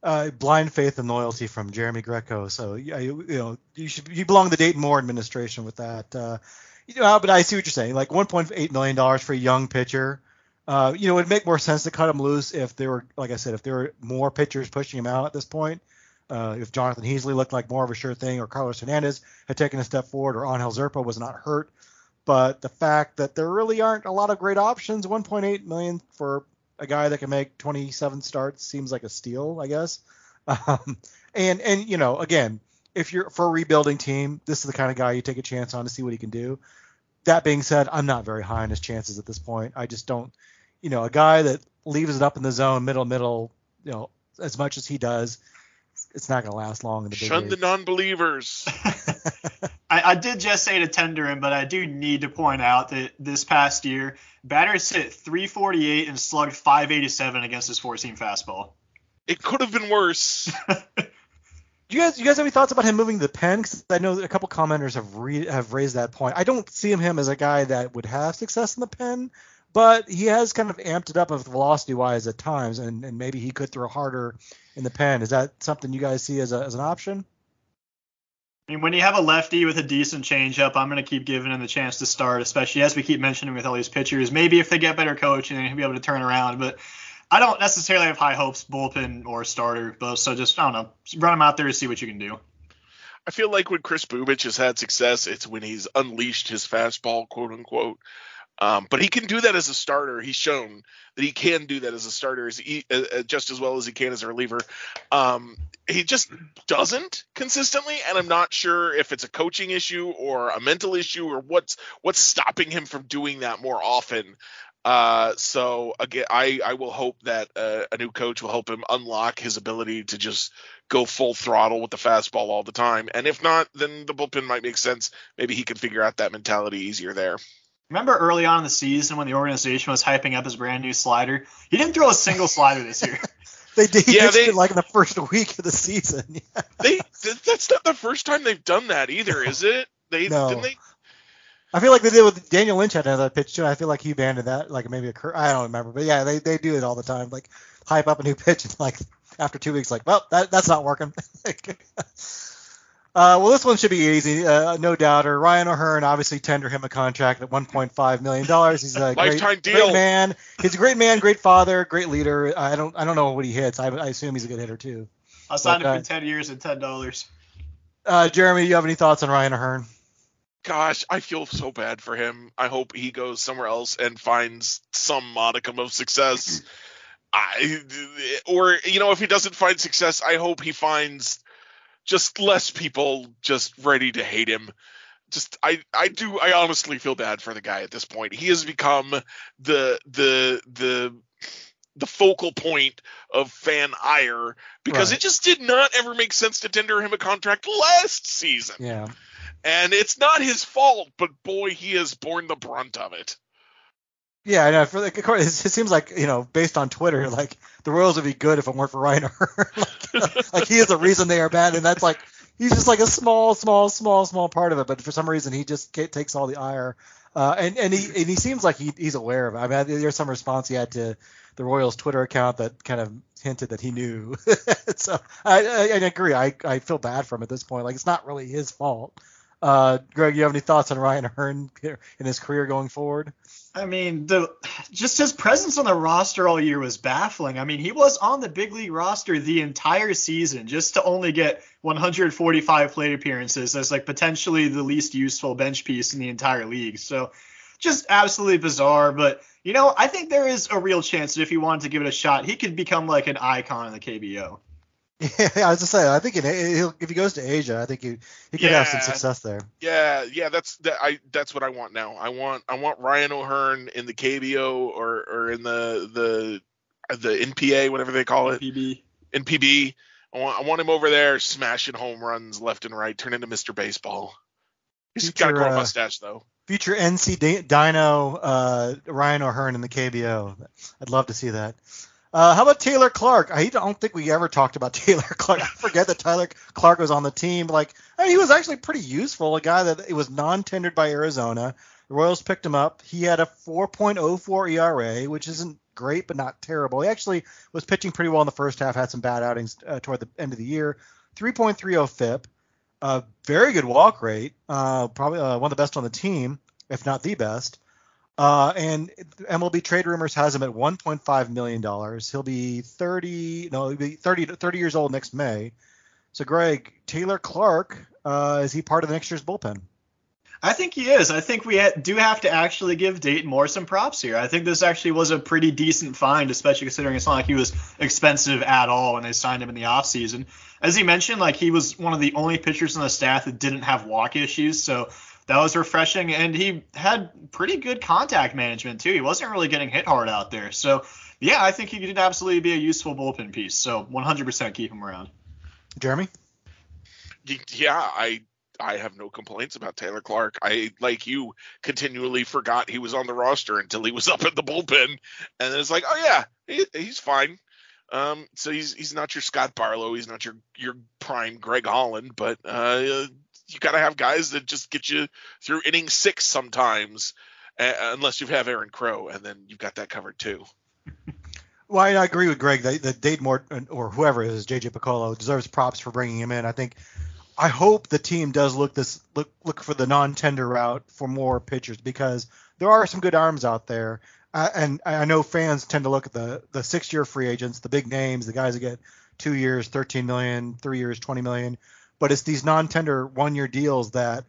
Uh, blind faith and loyalty from Jeremy Greco. So yeah, you, you know you should you belong to the Dayton Moore administration with that. Uh, you know, but I see what you're saying. Like 1.8 million dollars for a young pitcher. Uh, you know, it'd make more sense to cut him loose if there were, like I said, if there were more pitchers pushing him out at this point. Uh, if Jonathan Heasley looked like more of a sure thing, or Carlos Hernandez had taken a step forward, or Angel Zerpa was not hurt. But the fact that there really aren't a lot of great options, 1.8 million for a guy that can make 27 starts seems like a steal, I guess. [laughs] Um, and and you know, again, if you're for a rebuilding team, this is the kind of guy you take a chance on to see what he can do. That being said, I'm not very high on his chances at this point. I just don't, you know, a guy that leaves it up in the zone, middle, middle, you know, as much as he does, it's not going to last long in the big Shun league. the non-believers. [laughs] I, I did just say to tender him, but I do need to point out that this past year, batters hit 348 and slugged 587 against his four-seam fastball. It could have been worse. [laughs] Do you guys, you guys have any thoughts about him moving to the pen? Because I know a couple commenters have re, have raised that point. I don't see him, him as a guy that would have success in the pen, but he has kind of amped it up with velocity wise at times, and, and maybe he could throw harder in the pen. Is that something you guys see as, a, as an option? I mean, when you have a lefty with a decent changeup, I'm going to keep giving him the chance to start, especially as we keep mentioning with all these pitchers. Maybe if they get better coaching, he'll be able to turn around. But I don't necessarily have high hopes, bullpen or starter. But so just I don't know, run him out there to see what you can do. I feel like when Kris Bubic has had success, it's when he's unleashed his fastball, quote unquote. Um, but he can do that as a starter. He's shown that he can do that as a starter, as he, uh, just as well as he can as a reliever. Um, he just doesn't consistently, and I'm not sure if it's a coaching issue or a mental issue or what's what's stopping him from doing that more often. Uh, so again, I, I will hope that uh, a new coach will help him unlock his ability to just go full throttle with the fastball all the time. And if not, then the bullpen might make sense. Maybe he can figure out that mentality easier there. Remember early on in the season when the organization was hyping up his brand new slider? He didn't throw a single slider this year. [laughs] They did Yeah, yeah, they- it like in the first week of the season. [laughs] They that's not the first time they've done that either, is it? They No. didn't they I feel like they did with Daniel Lynch had another pitch too. I feel like he banded that like maybe a cur- I don't remember, but yeah, they, they do it all the time. Like hype up a new pitch and [laughs] like after two weeks, like well that that's not working. Uh, well, this one should be easy, uh, no doubter. Ryan O'Hearn obviously tender him a contract at 1.5 million dollars. He's a [laughs] great, Lifetime deal. great man. He's a great man, great father, great leader. I don't I don't know what he hits. I, I assume he's a good hitter too. I'll signed him Okay. for ten years and ten dollars. Uh, Jeremy, you have any thoughts on Ryan O'Hearn? gosh, I feel so bad for him. I hope he goes somewhere else and finds some modicum of success. [clears throat] I or you know, if he doesn't find success, I hope he finds just less people just ready to hate him. Just I I do I honestly feel bad for the guy at this point. He has become the the the the focal point of fan ire because Right. it just did not ever make sense to tender him a contract last season. Yeah. And it's not his fault, but boy, he has borne the brunt of it. Yeah, I know. For like, of course, it seems like you know, based on Twitter, like the Royals would be good if it weren't for O'Hearn. like, [laughs] like he is the reason they are bad, and that's like he's just like a small, small, small, small part of it. But for some reason, he just takes all the ire. Uh, and and he and he seems like he, he's aware of it. I mean, there's some response he had to the Royals Twitter account that kind of hinted that he knew. [laughs] so I, I, I agree. I, I feel bad for him at this point. Like it's not really his fault. Uh, Greg, you have any thoughts on Ryan O'Hearn in his career going forward? I mean, the just his presence on the roster all year was baffling. I mean, he was on the big league roster the entire season just to only get 145 plate appearances as like potentially the least useful bench piece in the entire league. So just absolutely bizarre. But you know, I think there is a real chance that if he wanted to give it a shot, he could become like an icon in the KBO. Yeah, [laughs] I was just saying. I think in, he'll, if he goes to Asia, I think he he could have some success there. Yeah, yeah, that's that. I that's what I want now. I want I want Ryan O'Hearn in the KBO or or in the the the NPA, whatever they call it, PB. NPB. I want I want him over there smashing home runs left and right, turn into Mr. Baseball. He's got to grow a uh, mustache though. Future NC Di- Dino uh, Ryan O'Hearn in the KBO. I'd love to see that. Uh, how about Taylor Clarke? I don't think we ever talked about [laughs] Taylor Clarke. I forget that Tyler Clark was on the team. Like, I mean, he was actually pretty useful. A guy that it was non-tendered by Arizona. The Royals picked him up. He had a 4.04 ERA, which isn't great, but not terrible. He actually was pitching pretty well in the first half, had some bad outings uh, toward the end of the year. 3.30 FIP, a very good walk rate, uh, probably uh, one of the best on the team, if not the best. Uh, and MLB Trade Rumors has him at 1.5 million dollars. He'll be 30, no, he'll be 30 30 years old next May. So, Greg, Taylor Clarke uh, is he part of the next year's bullpen? I think he is. I think we ha- do have to actually give Dayton Moore some props here. I think this actually was a pretty decent find, especially considering it's not like he was expensive at all when they signed him in the offseason. As he mentioned, like he was one of the only pitchers on the staff that didn't have walk issues, so that was refreshing. And he had pretty good contact management too. He wasn't really getting hit hard out there. So yeah, I think he could absolutely be a useful bullpen piece. So 100% keep him around. Jeremy? Yeah, I I have no complaints about Taylor Clarke. I like you continually forgot he was on the roster until he was [laughs] up in the bullpen, and it's like, oh yeah, he, he's fine. Um, so he's he's not your Scott Barlow, he's not your your prime Greg Holland, but uh, you gotta have guys that just get you through inning six sometimes, uh, unless you have Aaron Crow, and then you've got that covered too. [laughs] Well, I agree with Greg that, that Dade Moore or whoever it is, JJ Picollo, deserves props for bringing him in. I think I hope the team does look this look look for the non-tender route for more pitchers because there are some good arms out there. Uh, and I know fans tend to look at the the six-year free agents, the big names, the guys that get two years, 13 million, three years, 20 million. But it's these non-tender one-year deals that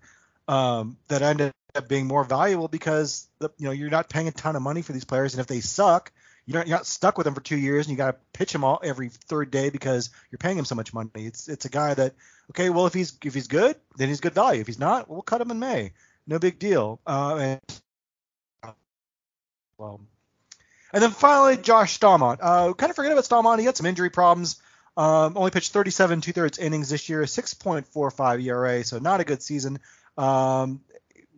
um, that end up being more valuable because the, you know you're not paying a ton of money for these players, and if they suck, you're not, you're not stuck with them for two years, and you got to pitch them all every third day because you're paying him so much money. It's it's a guy that okay, well if he's if he's good, then he's good value. If he's not, we'll cut him in May. No big deal. Uh, and well, and then finally Josh Staumont. Uh, kind of forget about Staumont. He had some injury problems. Um, only pitched 37 two thirds innings this year, 6.45 ERA, so not a good season. Um,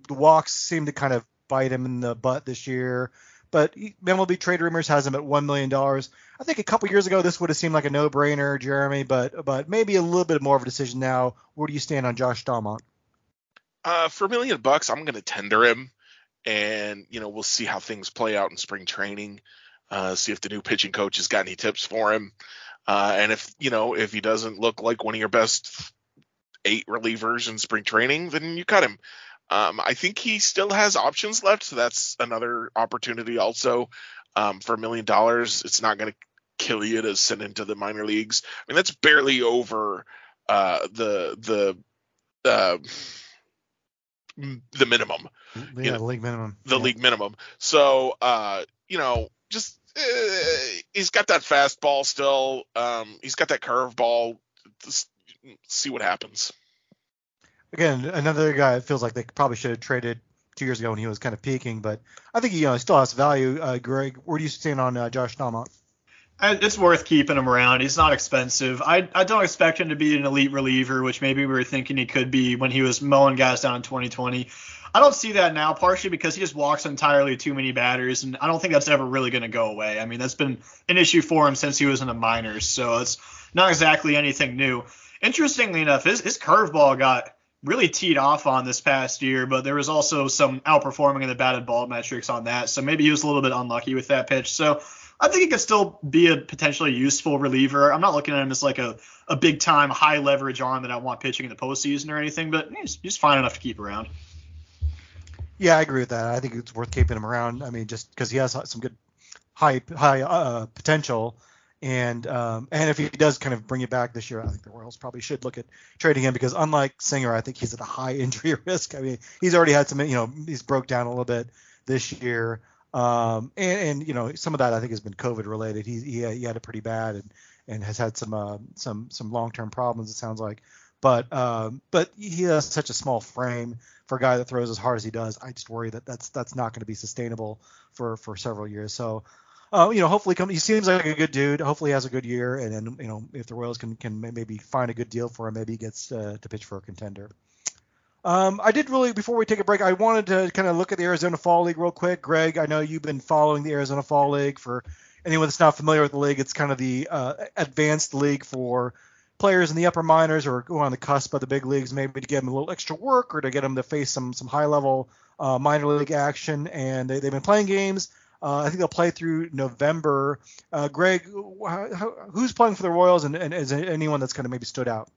the walks seem to kind of bite him in the butt this year. But MLB Trade Rumors has him at one million dollars. I think a couple years ago this would have seemed like a no-brainer, Jeremy, but but maybe a little bit more of a decision now. Where do you stand on Josh Staumont? Uh, for a million bucks, I'm going to tender him, and you know we'll see how things play out in spring training. Uh, see if the new pitching coach has got any tips for him, uh, and if you know if he doesn't look like one of your best eight relievers in spring training, then you cut him. Um, I think he still has options left, so that's another opportunity also. Um, for a million dollars, it's not going to kill you to send into the minor leagues. I mean, that's barely over uh, the the uh, the minimum. Yeah, you know, the league minimum. The yeah. league minimum. So, uh, you know, just uh, he's got that fastball still. Um, he's got that curveball. Just see what happens again, another guy it feels like they probably should have traded two years ago when he was kind of peaking, but I think he you know still has value. Uh, Greg, where do you stand on uh, Josh Staumont? It's worth keeping him around. He's not expensive. I, I don't expect him to be an elite reliever, which maybe we were thinking he could be when he was mowing guys down in 2020. I don't see that now, partially because he just walks entirely too many batters, and I don't think that's ever really going to go away. I mean, that's been an issue for him since he was in the minors, so it's not exactly anything new. Interestingly enough, his, his curveball got really teed off on this past year, but there was also some outperforming in the batted ball metrics on that. So maybe he was a little bit unlucky with that pitch. So I think he could still be a potentially useful reliever. I'm not looking at him as like a, a big time high leverage arm that I want pitching in the postseason or anything, but he's, he's fine enough to keep around. Yeah, I agree with that. I think it's worth keeping him around. I mean, just because he has some good high high uh, potential. And um, and if he does kind of bring it back this year, I think the Royals probably should look at trading him because unlike Singer, I think he's at a high [laughs] injury risk. I mean, he's already had some, you know, he's broke down a little bit this year. Um, and, and you know, some of that I think has been COVID related. He he, he had it pretty bad and and has had some uh, some some long term problems. It sounds like. But um, but he has such a small frame for a guy that throws as hard as he does. I just worry that that's that's not going to be sustainable for for several years. So uh, you know, hopefully come. He seems like a good dude. Hopefully, he has a good year, and then you know, if the Royals can can maybe find a good deal for him, maybe he gets uh, to pitch for a contender. Um, I did really before we take a break. I wanted to kind of look at the Arizona Fall League real quick. Greg, I know you've been following the Arizona Fall League. For anyone that's not familiar with the league, it's kind of the uh, advanced league for players in the upper minors or who are on the cusp of the big leagues, maybe to get them a little extra work or to get them to face some some high level uh, minor league action. And they, they've been playing games Uh, I think they'll play through November. Uh, Greg, who's playing for the Royals, and, and is anyone that's kind of maybe stood out?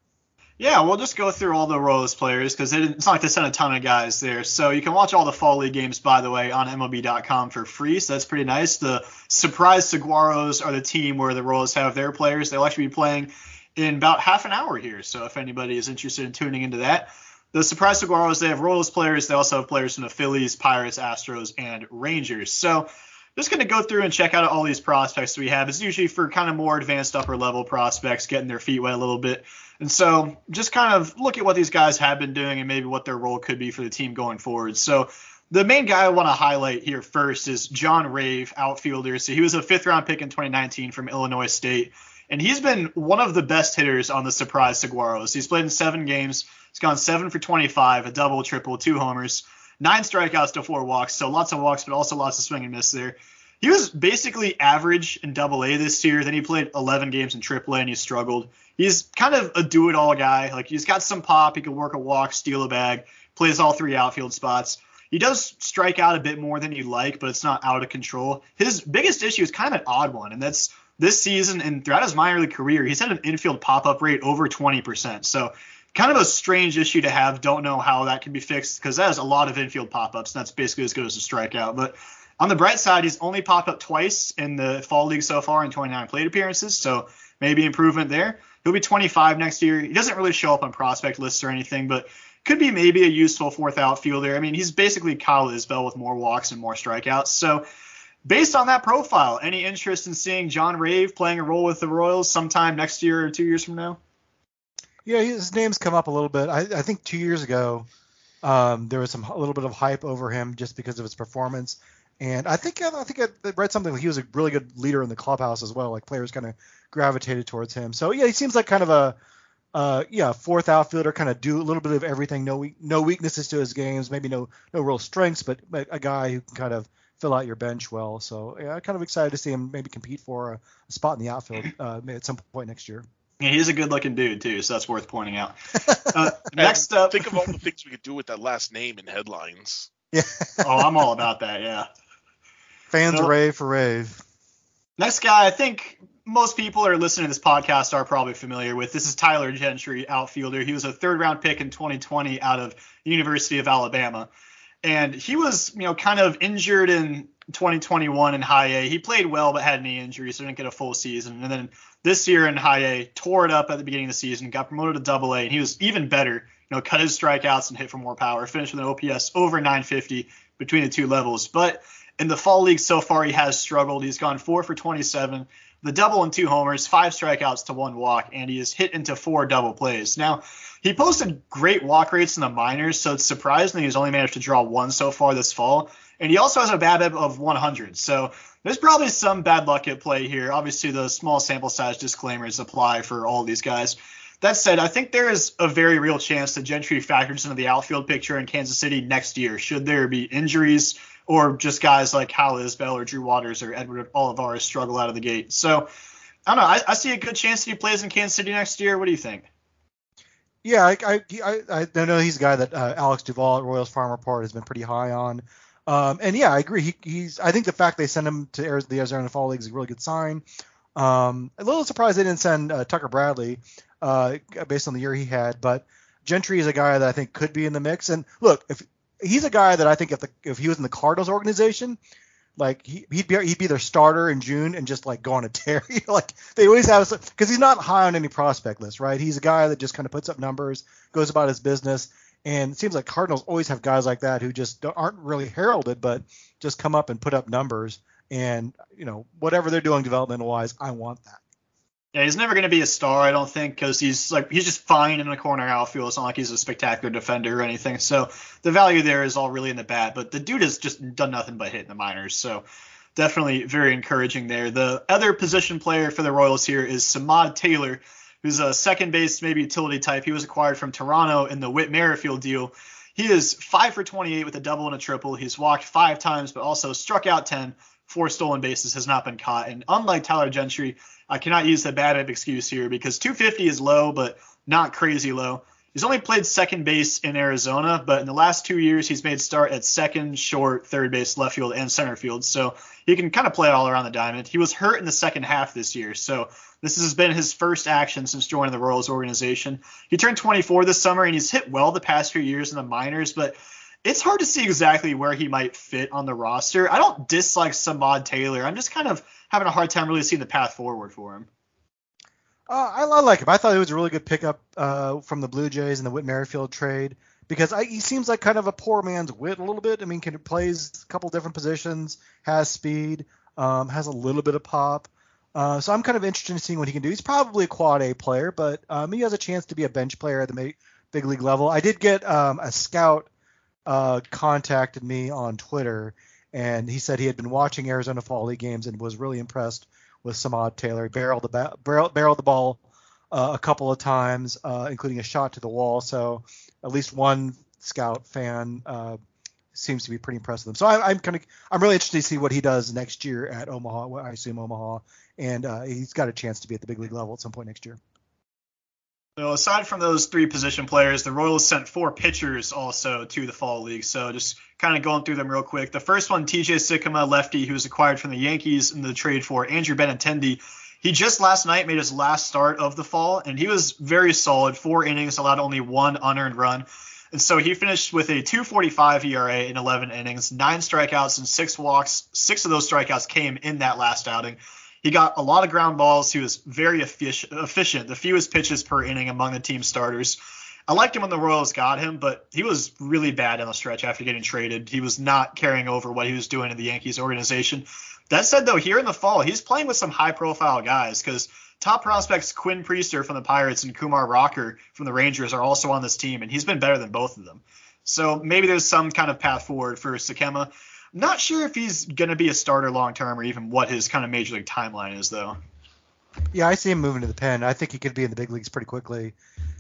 Yeah, we'll just go through all the Royals players because it's not like they sent a ton of guys there. So you can watch all the fall league games, by the way, on MLB.com for free. So that's pretty nice. The surprise Saguaros are the team where the Royals have their players. They'll actually be playing in about half an hour here. So if anybody is interested in tuning into that, the surprise Saguaros, they have Royals players. They also have players from the Phillies, Pirates, Astros, and Rangers. So just going to go through and check out all these prospects we have. It's usually for kind of more advanced upper level prospects getting their feet wet a little bit. And so just kind of look at what these guys have been doing and maybe what their role could be for the team going forward. So the main guy I want to highlight here first is John Rave, outfielder. So he was a fifth round pick in 2019 from Illinois State. And he's been one of the best hitters on the surprise Saguaros. He's played in seven games. He's gone seven for 25, a double, triple, two homers nine strikeouts to four walks, so lots of walks, but also lots of swing and miss there. He was basically average in Double A this year. Then he played 11 games in Triple A and he struggled. He's kind of a do-it-all guy. Like he's got some pop. He can work a walk, steal a bag, plays all three outfield spots. He does strike out a bit more than you'd like, but it's not out of control. His biggest issue is kind of an odd one, and that's this season and throughout his minor league career, he's had an infield pop-up rate over 20%. So kind of a strange issue to have. Don't know how that can be fixed because that has a lot of infield pop-ups, and that's basically as good as a strikeout. But on the bright side, he's only popped up twice in the fall league so far in 29 plate appearances, so maybe improvement there. He'll be 25 next year. He doesn't really show up on prospect lists or anything, but could be maybe a useful fourth outfielder. I mean, he's basically Kyle Isbel with more walks and more strikeouts. So, based on that profile, any interest in seeing John Rave playing a role with the Royals sometime next year or two years from now? Yeah, his name's come up a little bit. I, I think two years ago, um, there was some a little bit of hype over him just because of his performance. And I think I think I read something like he was a really good leader in the clubhouse as well. Like players kind of gravitated towards him. So yeah, he seems like kind of a uh, yeah fourth outfielder, kind of do a little bit of everything. No no weaknesses to his games, maybe no no real strengths, but, but a guy who can kind of fill out your bench well. So yeah, I'm kind of excited to see him maybe compete for a, a spot in the outfield uh, at some point next year. Yeah, he's a good-looking dude too, so that's worth pointing out. [laughs] Uh, next up, think of all the things we could do with that last name in headlines. Yeah. [laughs] oh, I'm all about that. Yeah. Fans so, rave for rave. Next guy, I think most people are listening to this podcast are probably familiar with. This is Tyler Gentry, outfielder. He was a third-round pick in 2020 out of University of Alabama, and he was, you know, kind of injured in 2021 in High A. He played well, but had knee injury, so didn't get a full season. And then this year in high A, tore it up at the beginning of the season, got promoted to double A, and he was even better. You know, cut his strikeouts and hit for more power, finished with an OPS over 950 between the two levels. But in the fall league so far, he has struggled. He's gone four for 27, the double and two homers, five strikeouts to one walk, and he has hit into four double plays. Now, he posted great walk rates in the minors, so it's surprising he's only managed to draw one so far this fall. And he also has a BABIP of 100. So there's probably some bad luck at play here. Obviously, the small sample size disclaimers apply for all these guys. That said, I think there is a very real chance that Gentry factors into the outfield picture in Kansas City next year, should there be injuries or just guys like Hal Isbel or Drew Waters or Edward Olivares struggle out of the gate. So I don't know. I, I see a good chance that he plays in Kansas City next year. What do you think? Yeah, I I, I, know he's a guy that uh, Alex Duvall at Royals Farm Report has been pretty high on. Um, and yeah, I agree. He, he's. I think the fact they sent him to the Arizona Fall League is a really good sign. Um, a little surprised they didn't send uh, Tucker Bradley, uh, based on the year he had. But Gentry is a guy that I think could be in the mix. And look, if he's a guy that I think if the if he was in the Cardinals organization, like he, would be he'd be their starter in June and just like go on a [laughs] tear. [laughs] like they always have because he's not high on any prospect list, right? He's a guy that just kind of puts up numbers, goes about his business. And it seems like Cardinals always have guys like that who just aren't really heralded, but just come up and put up numbers. And you know, whatever they're doing developmental wise, I want that. Yeah, he's never going to be a star, I don't think, because he's like he's just fine in the corner outfield. It's not like he's a spectacular defender or anything. So the value there is all really in the bat. But the dude has just done nothing but hit in the minors. So definitely very encouraging there. The other position player for the Royals here is Samad Taylor who's a second base, maybe utility type. He was acquired from Toronto in the Whit Merrifield deal. He is five for 28 with a double and a triple. He's walked five times, but also struck out 10. Four stolen bases has not been caught. And unlike Tyler Gentry, I cannot use the bad excuse here because 250 is low, but not crazy low. He's only played second base in Arizona, but in the last two years, he's made start at second, short, third base, left field, and center field. So he can kind of play all around the diamond. He was hurt in the second half this year, so this has been his first action since joining the Royals organization. He turned 24 this summer, and he's hit well the past few years in the minors, but it's hard to see exactly where he might fit on the roster. I don't dislike Samad Taylor. I'm just kind of having a hard time really seeing the path forward for him. Uh, I, I, like him. I thought it was a really good pickup uh, from the Blue Jays in the Whit Merrifield trade because I, he seems like kind of a poor man's Whit a little bit. I mean, can plays a couple different positions, has speed, um, has a little bit of pop. Uh, so I'm kind of interested in seeing what he can do. He's probably a quad A player, but um, he has a chance to be a bench player at the big league level. I did get um, a scout uh, contacted me on Twitter, and he said he had been watching Arizona Fall League games and was really impressed with Samad Taylor. He barreled the ba- barrel, barreled the ball uh, a couple of times, uh, including a shot to the wall. So at least one scout fan uh, seems to be pretty impressed with him. So I, am kind of I'm really interested to see what he does next year at Omaha. I assume Omaha, and uh, he's got a chance to be at the big league level at some point next year. So aside from those three position players, the Royals sent four pitchers also to the fall league. So just kind of going through them real quick. The first one, TJ Sikkema, lefty, who was acquired from the Yankees in the trade for Andrew Benintendi. He just last night made his last start of the fall, and he was very solid. Four innings, allowed only one unearned run. And so he finished with a 245 ERA in 11 innings, nine strikeouts and six walks. Six of those strikeouts came in that last outing. He got a lot of ground balls. He was very efficient, the fewest pitches per inning among the team starters. I liked him when the Royals got him, but he was really bad in the stretch after getting traded. He was not carrying over what he was doing in the Yankees organization. That said, though, here in the fall, he's playing with some high profile guys because top prospects Quinn Priester from the Pirates and Kumar Rocker from the Rangers are also on this team, and he's been better than both of them. So maybe there's some kind of path forward for Sikkema. Not sure if he's going to be a starter long term or even what his kind of major league timeline is, though. Yeah, I see him moving to the pen. I think he could be in the big leagues pretty quickly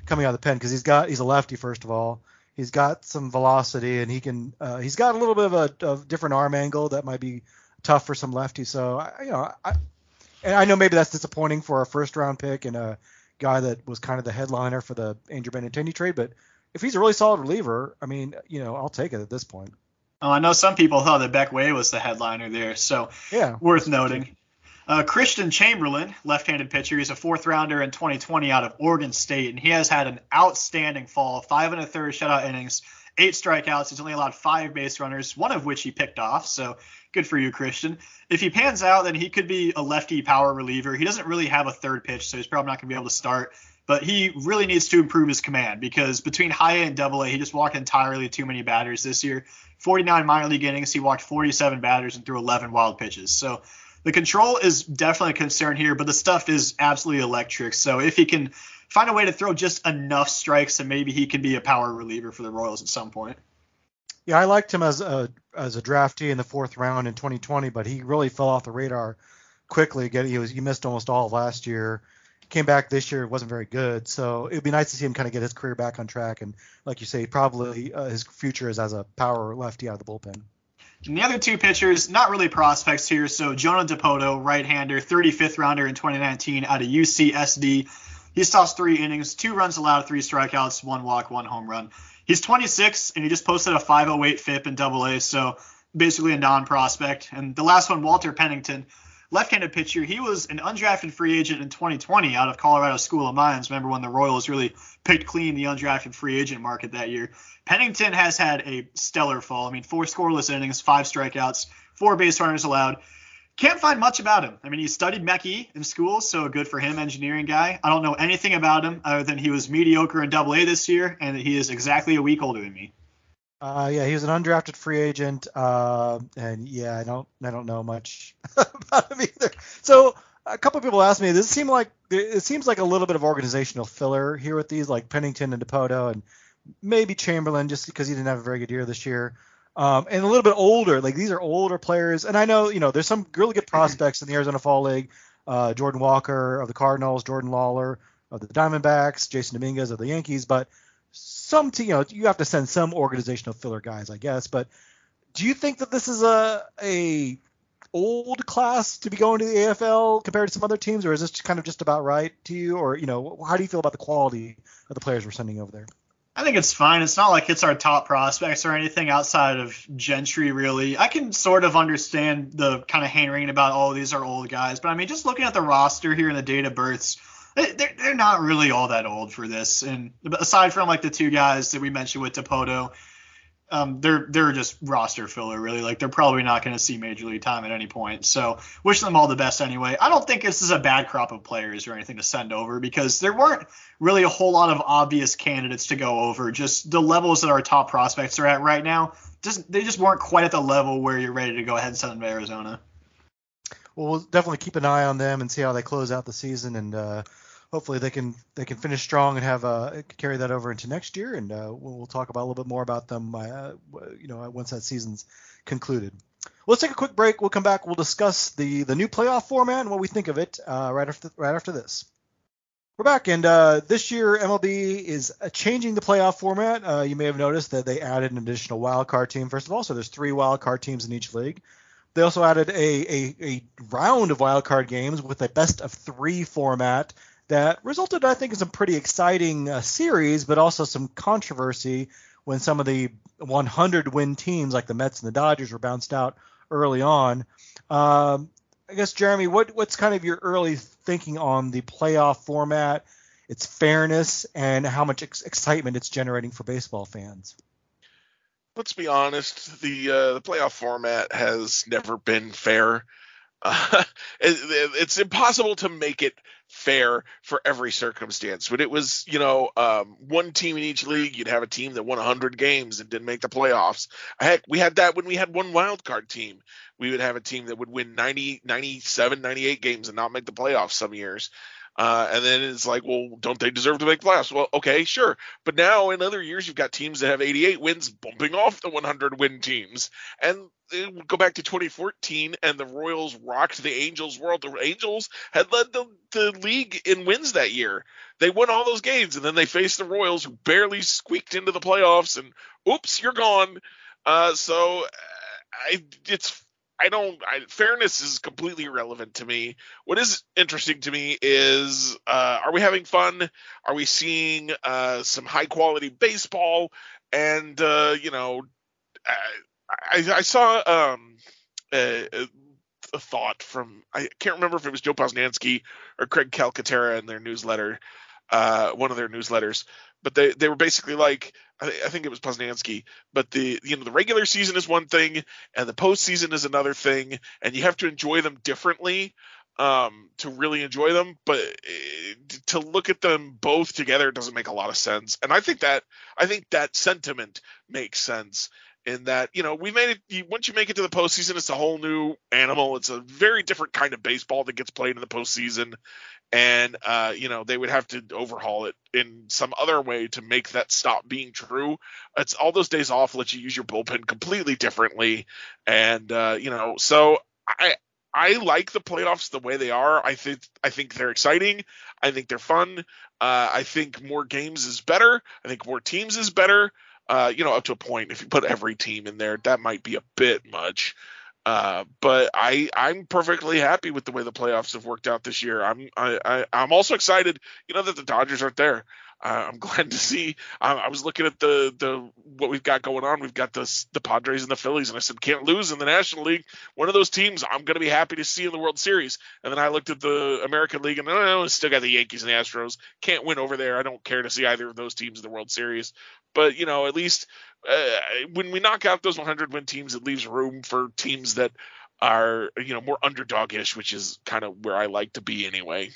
coming out of the pen because he's got he's a lefty first of all. He's got some velocity and he can uh, he's got a little bit of a, a, different arm angle that might be tough for some lefties. So I, you know, I, and I know maybe that's disappointing for a first round pick and a guy that was kind of the headliner for the Andrew Benintendi trade, but if he's a really solid reliever, I mean, you know, I'll take it at this point. Oh, I know some people thought that Beck Way was the headliner there, so yeah, worth noting. Uh, Christian Chamberlain, left-handed pitcher, he's a fourth rounder in 2020 out of Oregon State, and he has had an outstanding fall. Five and a third shutout innings, eight strikeouts. He's only allowed five base runners, one of which he picked off. So good for you, Christian. If he pans out, then he could be a lefty power reliever. He doesn't really have a third pitch, so he's probably not going to be able to start. But he really needs to improve his command because between high A and double A, he just walked entirely too many batters this year. 49 minor league innings. He walked 47 batters and threw 11 wild pitches. So the control is definitely a concern here, but the stuff is absolutely electric. So if he can find a way to throw just enough strikes, then maybe he can be a power reliever for the Royals at some point. Yeah, I liked him as a as a draftee in the fourth round in 2020, but he really fell off the radar quickly. Again, he was he missed almost all of last year came back this year, wasn't very good. So it would be nice to see him kind of get his career back on track. And like you say, probably uh, his future is as a power lefty out of the bullpen. And the other two pitchers, not really prospects here. So Jonah Dipoto, right-hander, 35th rounder in 2019 out of UCSD. He's tossed three innings, two runs allowed, three strikeouts, one walk, one home run. He's 26 and he just posted a 508 FIP in Double A, so basically a non-prospect. And the last one, Walter Pennington, left-handed pitcher. He was an undrafted free agent in 2020 out of Colorado School of Mines. Remember when the Royals really picked clean the undrafted free agent market that year? Pennington has had a stellar fall. I mean, four scoreless innings, five strikeouts, four base runners allowed. Can't find much about him. I mean, he studied Mechie in school, so good for him, engineering guy. I don't know anything about him other than he was mediocre in Double A this year, and that he is exactly a week older than me. Uh, yeah, he was an undrafted free agent, uh, and yeah, I don't, I don't know much [laughs] about him either. So a couple people asked me, does it seem like it seems like a little bit of organizational filler here with these, like Pennington and Dipoto, and maybe Chamberlain, just because he didn't have a very good year this year, um, and a little bit older. Like these are older players, and I know you know there's some really good prospects in the Arizona Fall League. Uh, Jordan Walker of the Cardinals, Jordan Lawlar of the Diamondbacks, Jasson Dominguez of the Yankees, but some you know, you have to send some organizational filler guys, I guess. But do you think that this is a a old class to be going to the AFL compared to some other teams, or is this kind of just about right to you? Or you know, how do you feel about the quality of the players we're sending over there? I think it's fine. It's not like it's our top prospects or anything outside of Gentry, really. I can sort of understand the kind of hand wringing about, oh, these are old guys. But I mean, just looking at the roster here and the date of births, they're, they're not really all that old for this. And aside from like the two guys that we mentioned with Dipoto, um, they're they're just roster filler really. Like they're probably not going to see major league time at any point. So wish them all the best anyway. I don't think this is a bad crop of players or anything to send over because there weren't really a whole lot of obvious candidates to go over. Just the levels that our top prospects are at right now, just they just weren't quite at the level where you're ready to go ahead and send them to Arizona. Well, we'll definitely keep an eye on them and see how they close out the season and. Uh hopefully they can they can finish strong and have uh, carry that over into next year, and uh, we'll, talk about a little bit more about them, uh, you know, once that season's concluded. Well, let's take a quick break. We'll come back. We'll discuss the the new playoff format and what we think of it uh, right after right after this. We're back, and uh, this year MLB is uh, changing the playoff format. you may have noticed that they added an additional wild card team. First of all, so there's three wild card teams in each league. They also added a, a, a round of wild card games with a best of three format that resulted, I think, in some pretty exciting uh, series, but also some controversy when some of the 100 win teams like the Mets and the Dodgers were bounced out early on. Um, I guess Jeremy, what what's kind of your early thinking on the playoff format, its fairness, and how much ex- excitement it's generating for baseball fans? Let's be honest, the uh, the playoff format has never been fair. [laughs] Uh, it, it's impossible to make it fair for every circumstance. But it was, you know, um, one team in each league. You'd have a team that won 100 games and didn't make the playoffs. Heck, we had that when we had one wild card team. We would have a team that would win 90, 97, 98 games and not make the playoffs some years. Uh, and then it's like, well, don't they deserve to make playoffs? Well, okay, sure. But now in other years, you've got teams that have 88 wins bumping off the 100 win teams. And go back to 2014, and the Royals rocked the Angels world. The Angels had led the, the league in wins that year. They won all those games, and then they faced the Royals, who barely squeaked into the playoffs. And oops, you're gone. Uh, so I, it's I don't. I, fairness is completely irrelevant to me. What is interesting to me is, uh, are we having fun? Are we seeing uh, some high quality baseball? And uh, you know, I, I, I saw um, a, a, thought from I can't remember if it was Joe Posnanski or Craig Calcaterra in their newsletter, uh, one of their newsletters, but they they were basically like I, I, think it was Posnanski, but the you know the regular season is one thing and the postseason is another thing, and you have to enjoy them differently um, to really enjoy them. But uh, to look at them both together doesn't make a lot of sense, and I think that I think that sentiment makes sense in that you know we made it once you make it to the postseason it's a whole new animal it's a very different kind of baseball that gets played in the postseason and uh, you know they would have to overhaul it in some other way to make that stop being true it's all those days off let you use your bullpen completely differently and uh, you know so i I like the playoffs the way they are. I think I think they're exciting. I think they're fun. Uh, I think more games is better. I think more teams is better uh, you know, up to a point. If you put every team in there, that might be a bit much. Uh, but I I'm perfectly happy with the way the playoffs have worked out this year. I'm I, I I'm also excited, you know, that the Dodgers aren't there. Uh, I'm [laughs] glad to see. I, I, was looking at the the what we've got going on. We've got the the Padres and the Phillies, and I said can't lose in the National League. One of those teams I'm going to be happy to see in the World Series. And then I looked at the American League, and oh, still got the Yankees and the Astros. Can't win over there. I don't care to see either of those teams in the World Series. But you know, at least uh, when we knock out those 100 win teams, it leaves room for teams that are you know more underdogish, which is kind of where I like to be anyway.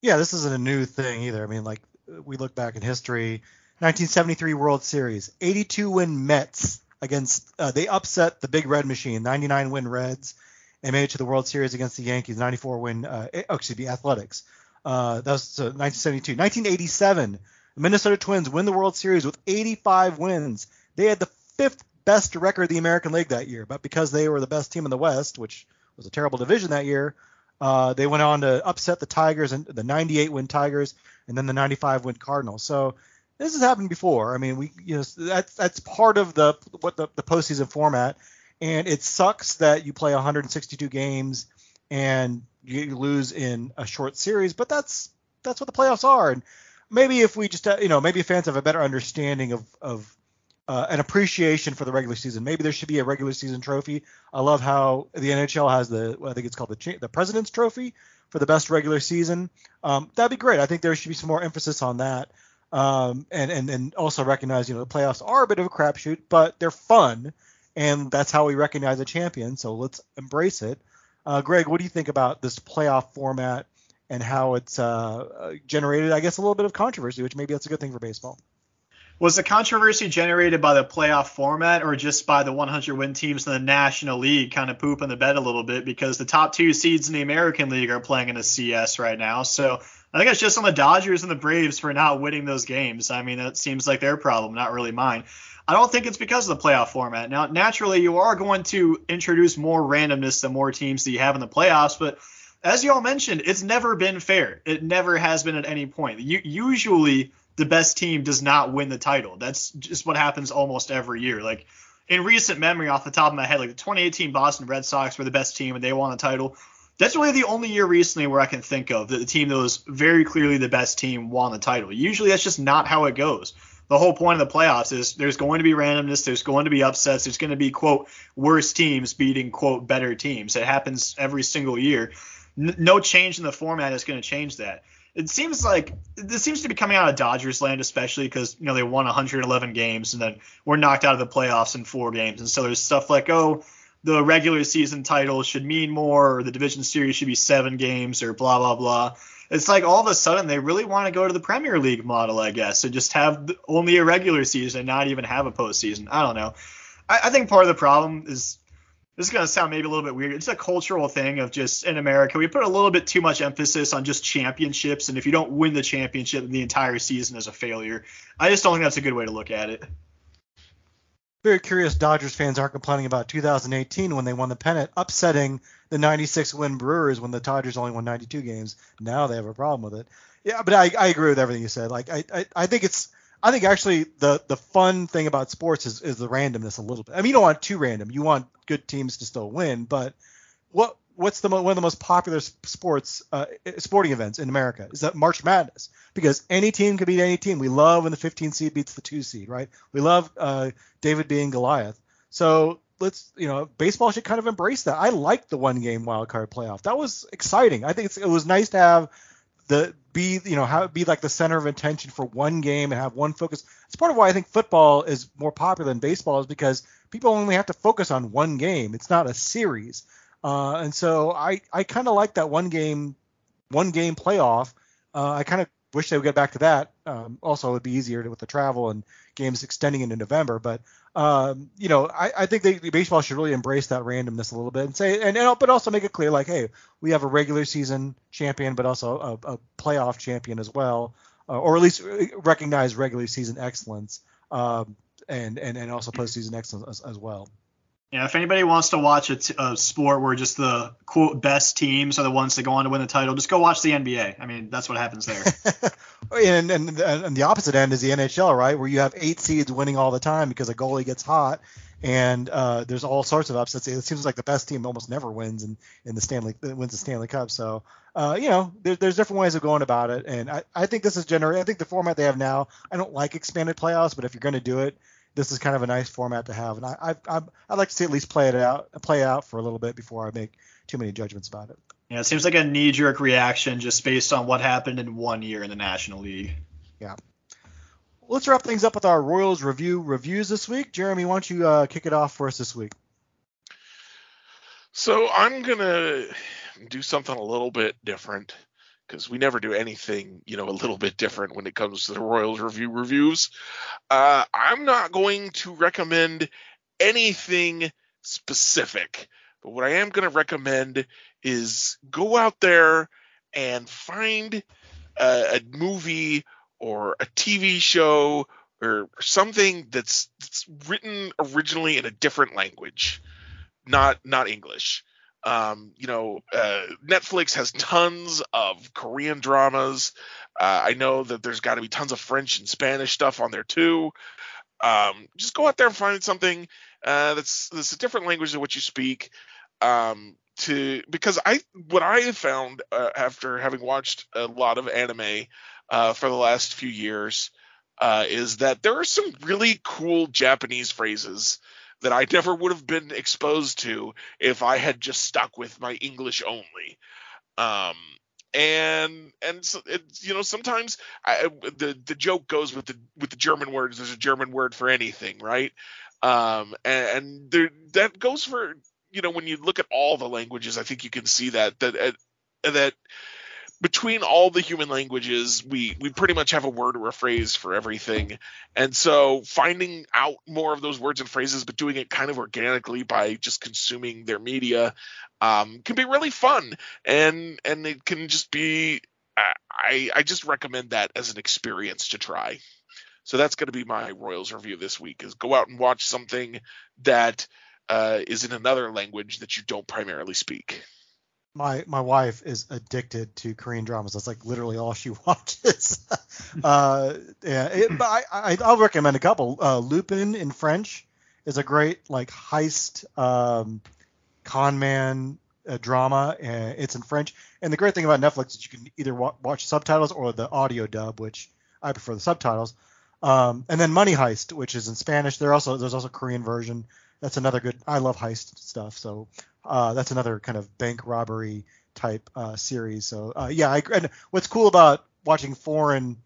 Yeah, this isn't a new thing either. I mean, like we look back in history, 1973 World Series, 82 win Mets against uh, they upset the Big Red Machine, 99 win Reds, and made it to the World Series against the Yankees, 94 win. Uh, oh, excuse me, Athletics. Uh, that was so 1972. 1987, the Minnesota Twins win the World Series with 85 wins. They had the fifth best record of the American League that year, but because they were the best team in the West, which was a terrible division that year, uh, they went on to upset the Tigers and the 98 win Tigers and then the 95 win Cardinals. So this has happened before. I mean, we you know that's that's part of the what the, the postseason format, and it sucks that you play 162 games and you lose in a short series, but that's that's what the playoffs are. And maybe if we just you know maybe fans have a better understanding of of uh, an appreciation for the regular season. Maybe there should be a regular season trophy. I love how the NHL has the I think it's called the the President's Trophy for the best regular season. Um, that'd be great. I think there should be some more emphasis on that. Um, and, and and also recognize you know the playoffs are a bit of a crapshoot, but they're fun, and that's how we recognize a champion. So let's embrace it. Uh, Greg, what do you think about this playoff format and how it's uh, generated, I guess, a little bit of controversy, which maybe that's a good thing for baseball? Was the controversy generated by the playoff format or just by the 100 win teams in the National League kind of pooping the bed a little bit because the top two seeds in the American League are playing in ALCS right now? So I think it's just on the Dodgers and the Braves for not winning those games. I mean, that seems like their problem, not really mine. I don't think it's because of the playoff format. Now, naturally, you are going to introduce more randomness the more teams that you have in the playoffs, but as you all mentioned, it's never been fair. It never has been at any point. You, usually, the best team does not win the title. That's just what happens almost every year. Like in recent memory, off the top of my head, like the 2018 Boston Red Sox were the best team and they won the title. That's really the only year recently where I can think of that the team that was very clearly the best team won the title. Usually that's just not how it goes. The whole point of the playoffs is there's going to be randomness, there's going to be upsets, there's going to be quote worse teams beating quote better teams. It happens every single year. N- no change in the format is going to change that it seems like this seems to be coming out of Dodgers land, especially because you know they won 111 games and then were knocked out of the playoffs in four games, and so there's stuff like oh the regular season title should mean more, or the division series should be seven games, or blah blah blah. It's like all of a sudden they really want to go to the Premier League model, I guess, and just have only a regular season and not even have a postseason. I don't know. I, I think part of the problem is this is going to sound maybe a little bit weird. It's a cultural thing of just in America, we put a little bit too much emphasis on just championships. And if you don't win the championship, the entire season is a failure. I just don't think that's a good way to look at it. Very curious Dodgers fans aren't complaining about 2018 when they won the pennant, upsetting the 96 win Brewers when the Dodgers only won 92 games. Now they have a problem with it. Yeah, but I, I agree with everything you said. Like I, I, I think it's I think actually the the fun thing about sports is, is the randomness a little bit. I mean, you don't want too random. You want good teams to still win, but what what's the one of the most popular sports uh, sporting events in America is that March Madness because any team can beat any team. We love when the 15 seed beats the two seed, right? We love uh, David being Goliath. So let's you know baseball should kind of embrace that. I like the one game wild card playoff. That was exciting. I think it was nice to have the be you know have be like the center of attention for one game and have one focus. It's part of why I think football is more popular than baseball is because people only have to focus on one game. It's not a series, uh, and so I I kind of like that one game one game playoff. Uh, I kind of wish they would get back to that. Um, also, it would be easier to, with the travel and games extending into November. But um, you know, I, I think they, baseball should really embrace that randomness a little bit and say, and, and but also make it clear, like, hey, we have a regular season champion, but also a, a playoff champion as well, uh, or at least recognize regular season excellence, um, and and and also postseason excellence as, as well. Yeah, if anybody wants to watch a, t- a sport where just the quote best teams are the ones that go on to win the title, just go watch the NBA. I mean, that's what happens there. [laughs] and, and and the opposite end is the NHL, right, where you have eight seeds winning all the time because a goalie gets hot, and uh, there's all sorts of upsets. It seems like the best team almost never wins in, in the Stanley wins the Stanley Cup. So uh, you know, there, there's different ways of going about it, and I, I think this is generally I think the format they have now. I don't like expanded playoffs, but if you're going to do it this is kind of a nice format to have, and I I I'd like to see at least play it out play out for a little bit before I make too many judgments about it. Yeah, it seems like a knee jerk reaction just based on what happened in one year in the National League. Yeah. Let's wrap things up with our Royals review reviews this week. Jeremy, why don't you uh, kick it off for us this week? So I'm gonna do something a little bit different because we never do anything, you know, a little bit different when it comes to the Royals review reviews. Uh, I'm not going to recommend anything specific, but what I am going to recommend is go out there and find a, a movie or a TV show or something that's, that's written originally in a different language, not not English. Um, you know, uh, Netflix has tons of Korean dramas. Uh, I know that there's got to be tons of French and Spanish stuff on there too. Um, just go out there and find something uh, that's that's a different language than what you speak. Um, to because I what I have found uh, after having watched a lot of anime uh, for the last few years uh, is that there are some really cool Japanese phrases that I never would have been exposed to if I had just stuck with my English only. Um, and and so it, you know sometimes I, the the joke goes with the with the German words. There's a German word for anything, right? Um, and, and there, that goes for you know when you look at all the languages, I think you can see that that that between all the human languages, we we pretty much have a word or a phrase for everything. And so finding out more of those words and phrases, but doing it kind of organically by just consuming their media, um, can be really fun. And and it can just be I I just recommend that as an experience to try. So that's going to be my Royals review this week: is go out and watch something that uh, is in another language that you don't primarily speak my my wife is addicted to Korean dramas. That's like literally all she [laughs] watches. uh, yeah, it, I, I I'll recommend a couple. Uh, Lupin in French is a great like heist um, con man uh, drama. Uh, it's in French, and the great thing about Netflix is you can either wa- watch subtitles or the audio dub, which I prefer the subtitles. Um, and then Money Heist, which is in Spanish. There also there's also a Korean version. That's another good. I love heist stuff, so uh, that's another kind of bank robbery type uh, series. So uh, yeah, I, and what's cool about watching foreign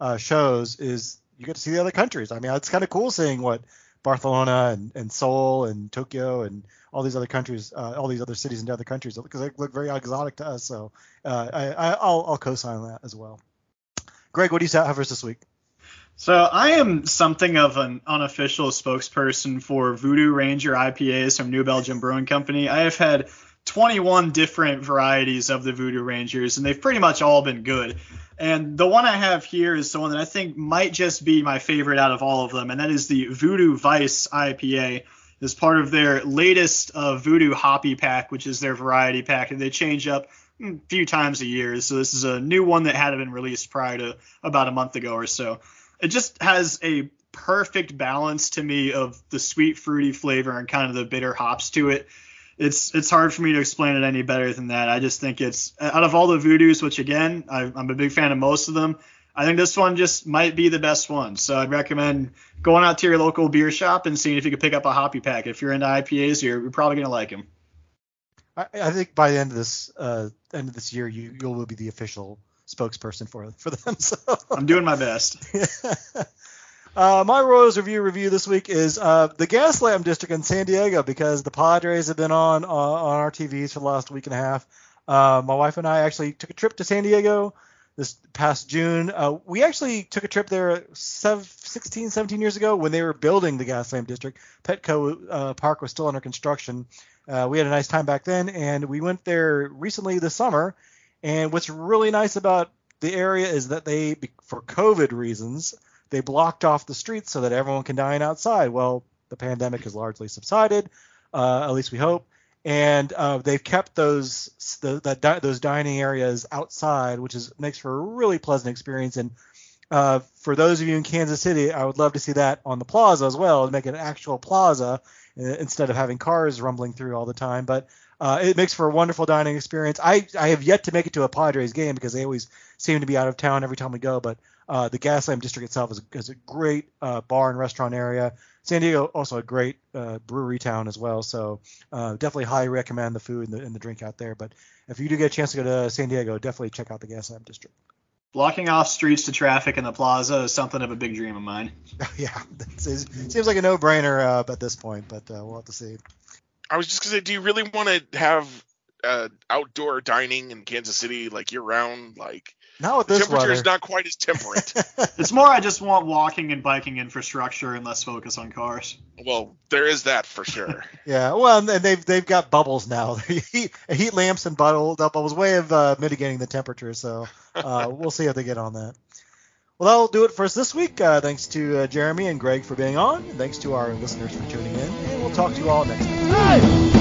uh, shows is you get to see the other countries. I mean, it's kind of cool seeing what Barcelona and, and Seoul and Tokyo and all these other countries, uh, all these other cities and other countries, because they look very exotic to us. So uh, I, will I'll co-sign that as well. Greg, what do you have for us this week? So I am something of an unofficial spokesperson for Voodoo Ranger IPAs from New Belgium Brewing Company. I have had 21 different varieties of the Voodoo Rangers, and they've pretty much all been good. And the one I have here is the one that I think might just be my favorite out of all of them, and that is the Voodoo Vice IPA. As part of their latest uh, Voodoo Hoppy Pack, which is their variety pack, and they change up a few times a year. So this is a new one that hadn't been released prior to about a month ago or so it just has a perfect balance to me of the sweet fruity flavor and kind of the bitter hops to it. It's it's hard for me to explain it any better than that. I just think it's out of all the voodoos, which again I, I'm a big fan of most of them. I think this one just might be the best one. So I'd recommend going out to your local beer shop and seeing if you could pick up a hoppy pack. If you're into IPAs, you're, you're probably gonna like them. I, I, think by the end of this uh, end of this year, you you will be the official spokesperson for for them. So I'm doing my best. [laughs] Uh, my Royals review review this week is uh, the Gaslamp District in San Diego because the Padres have been on uh, on our TVs for the last week and a half. Uh, my wife and I actually took a trip to San Diego this past June. Uh, we actually took a trip there 16, 17 years ago when they were building the Gaslamp District. Petco uh, Park was still under construction. we had a nice time back then, and we went there recently this summer and what's really nice about the area is that they, for COVID reasons, they blocked off the streets so that everyone can dine outside. Well, the pandemic has largely subsided, uh, at least we hope, and uh, they've kept those the, the, those dining areas outside, which is makes for a really pleasant experience. And uh, for those of you in Kansas City, I would love to see that on the plaza as well, and make it an actual plaza uh, instead of having cars rumbling through all the time. But uh, it makes for a wonderful dining experience. I, I have yet to make it to a Padres game because they always seem to be out of town every time we go. But uh, the Gaslamp District itself is, is a great uh, bar and restaurant area. San Diego also a great uh, brewery town as well. So uh, definitely highly recommend the food and the, and the, drink out there. But if you do get a chance to go to San Diego, definitely check out the Gaslamp District. Blocking off streets to traffic in the plaza is something of a big dream of mine. [laughs] yeah, [laughs] it seems like a no-brainer uh, at this point, but we'll have to see. I was just gonna say, do you really want to have uh, outdoor dining in Kansas City like year round? Like, not with the temperature weather. is not quite as temperate. [laughs] it's more I just want walking and biking infrastructure and less focus on cars. Well, there is that for sure. [laughs] yeah, well, and they've they've got bubbles now. [laughs] heat, heat lamps and bubble, bubbles way of uh, mitigating the temperature. So uh, we'll see how they get on that. Well, that'll do it for us this week. Uh, thanks to uh, Jeremy and Greg for being on. Thanks to our listeners for tuning in. And we'll talk to you all next time.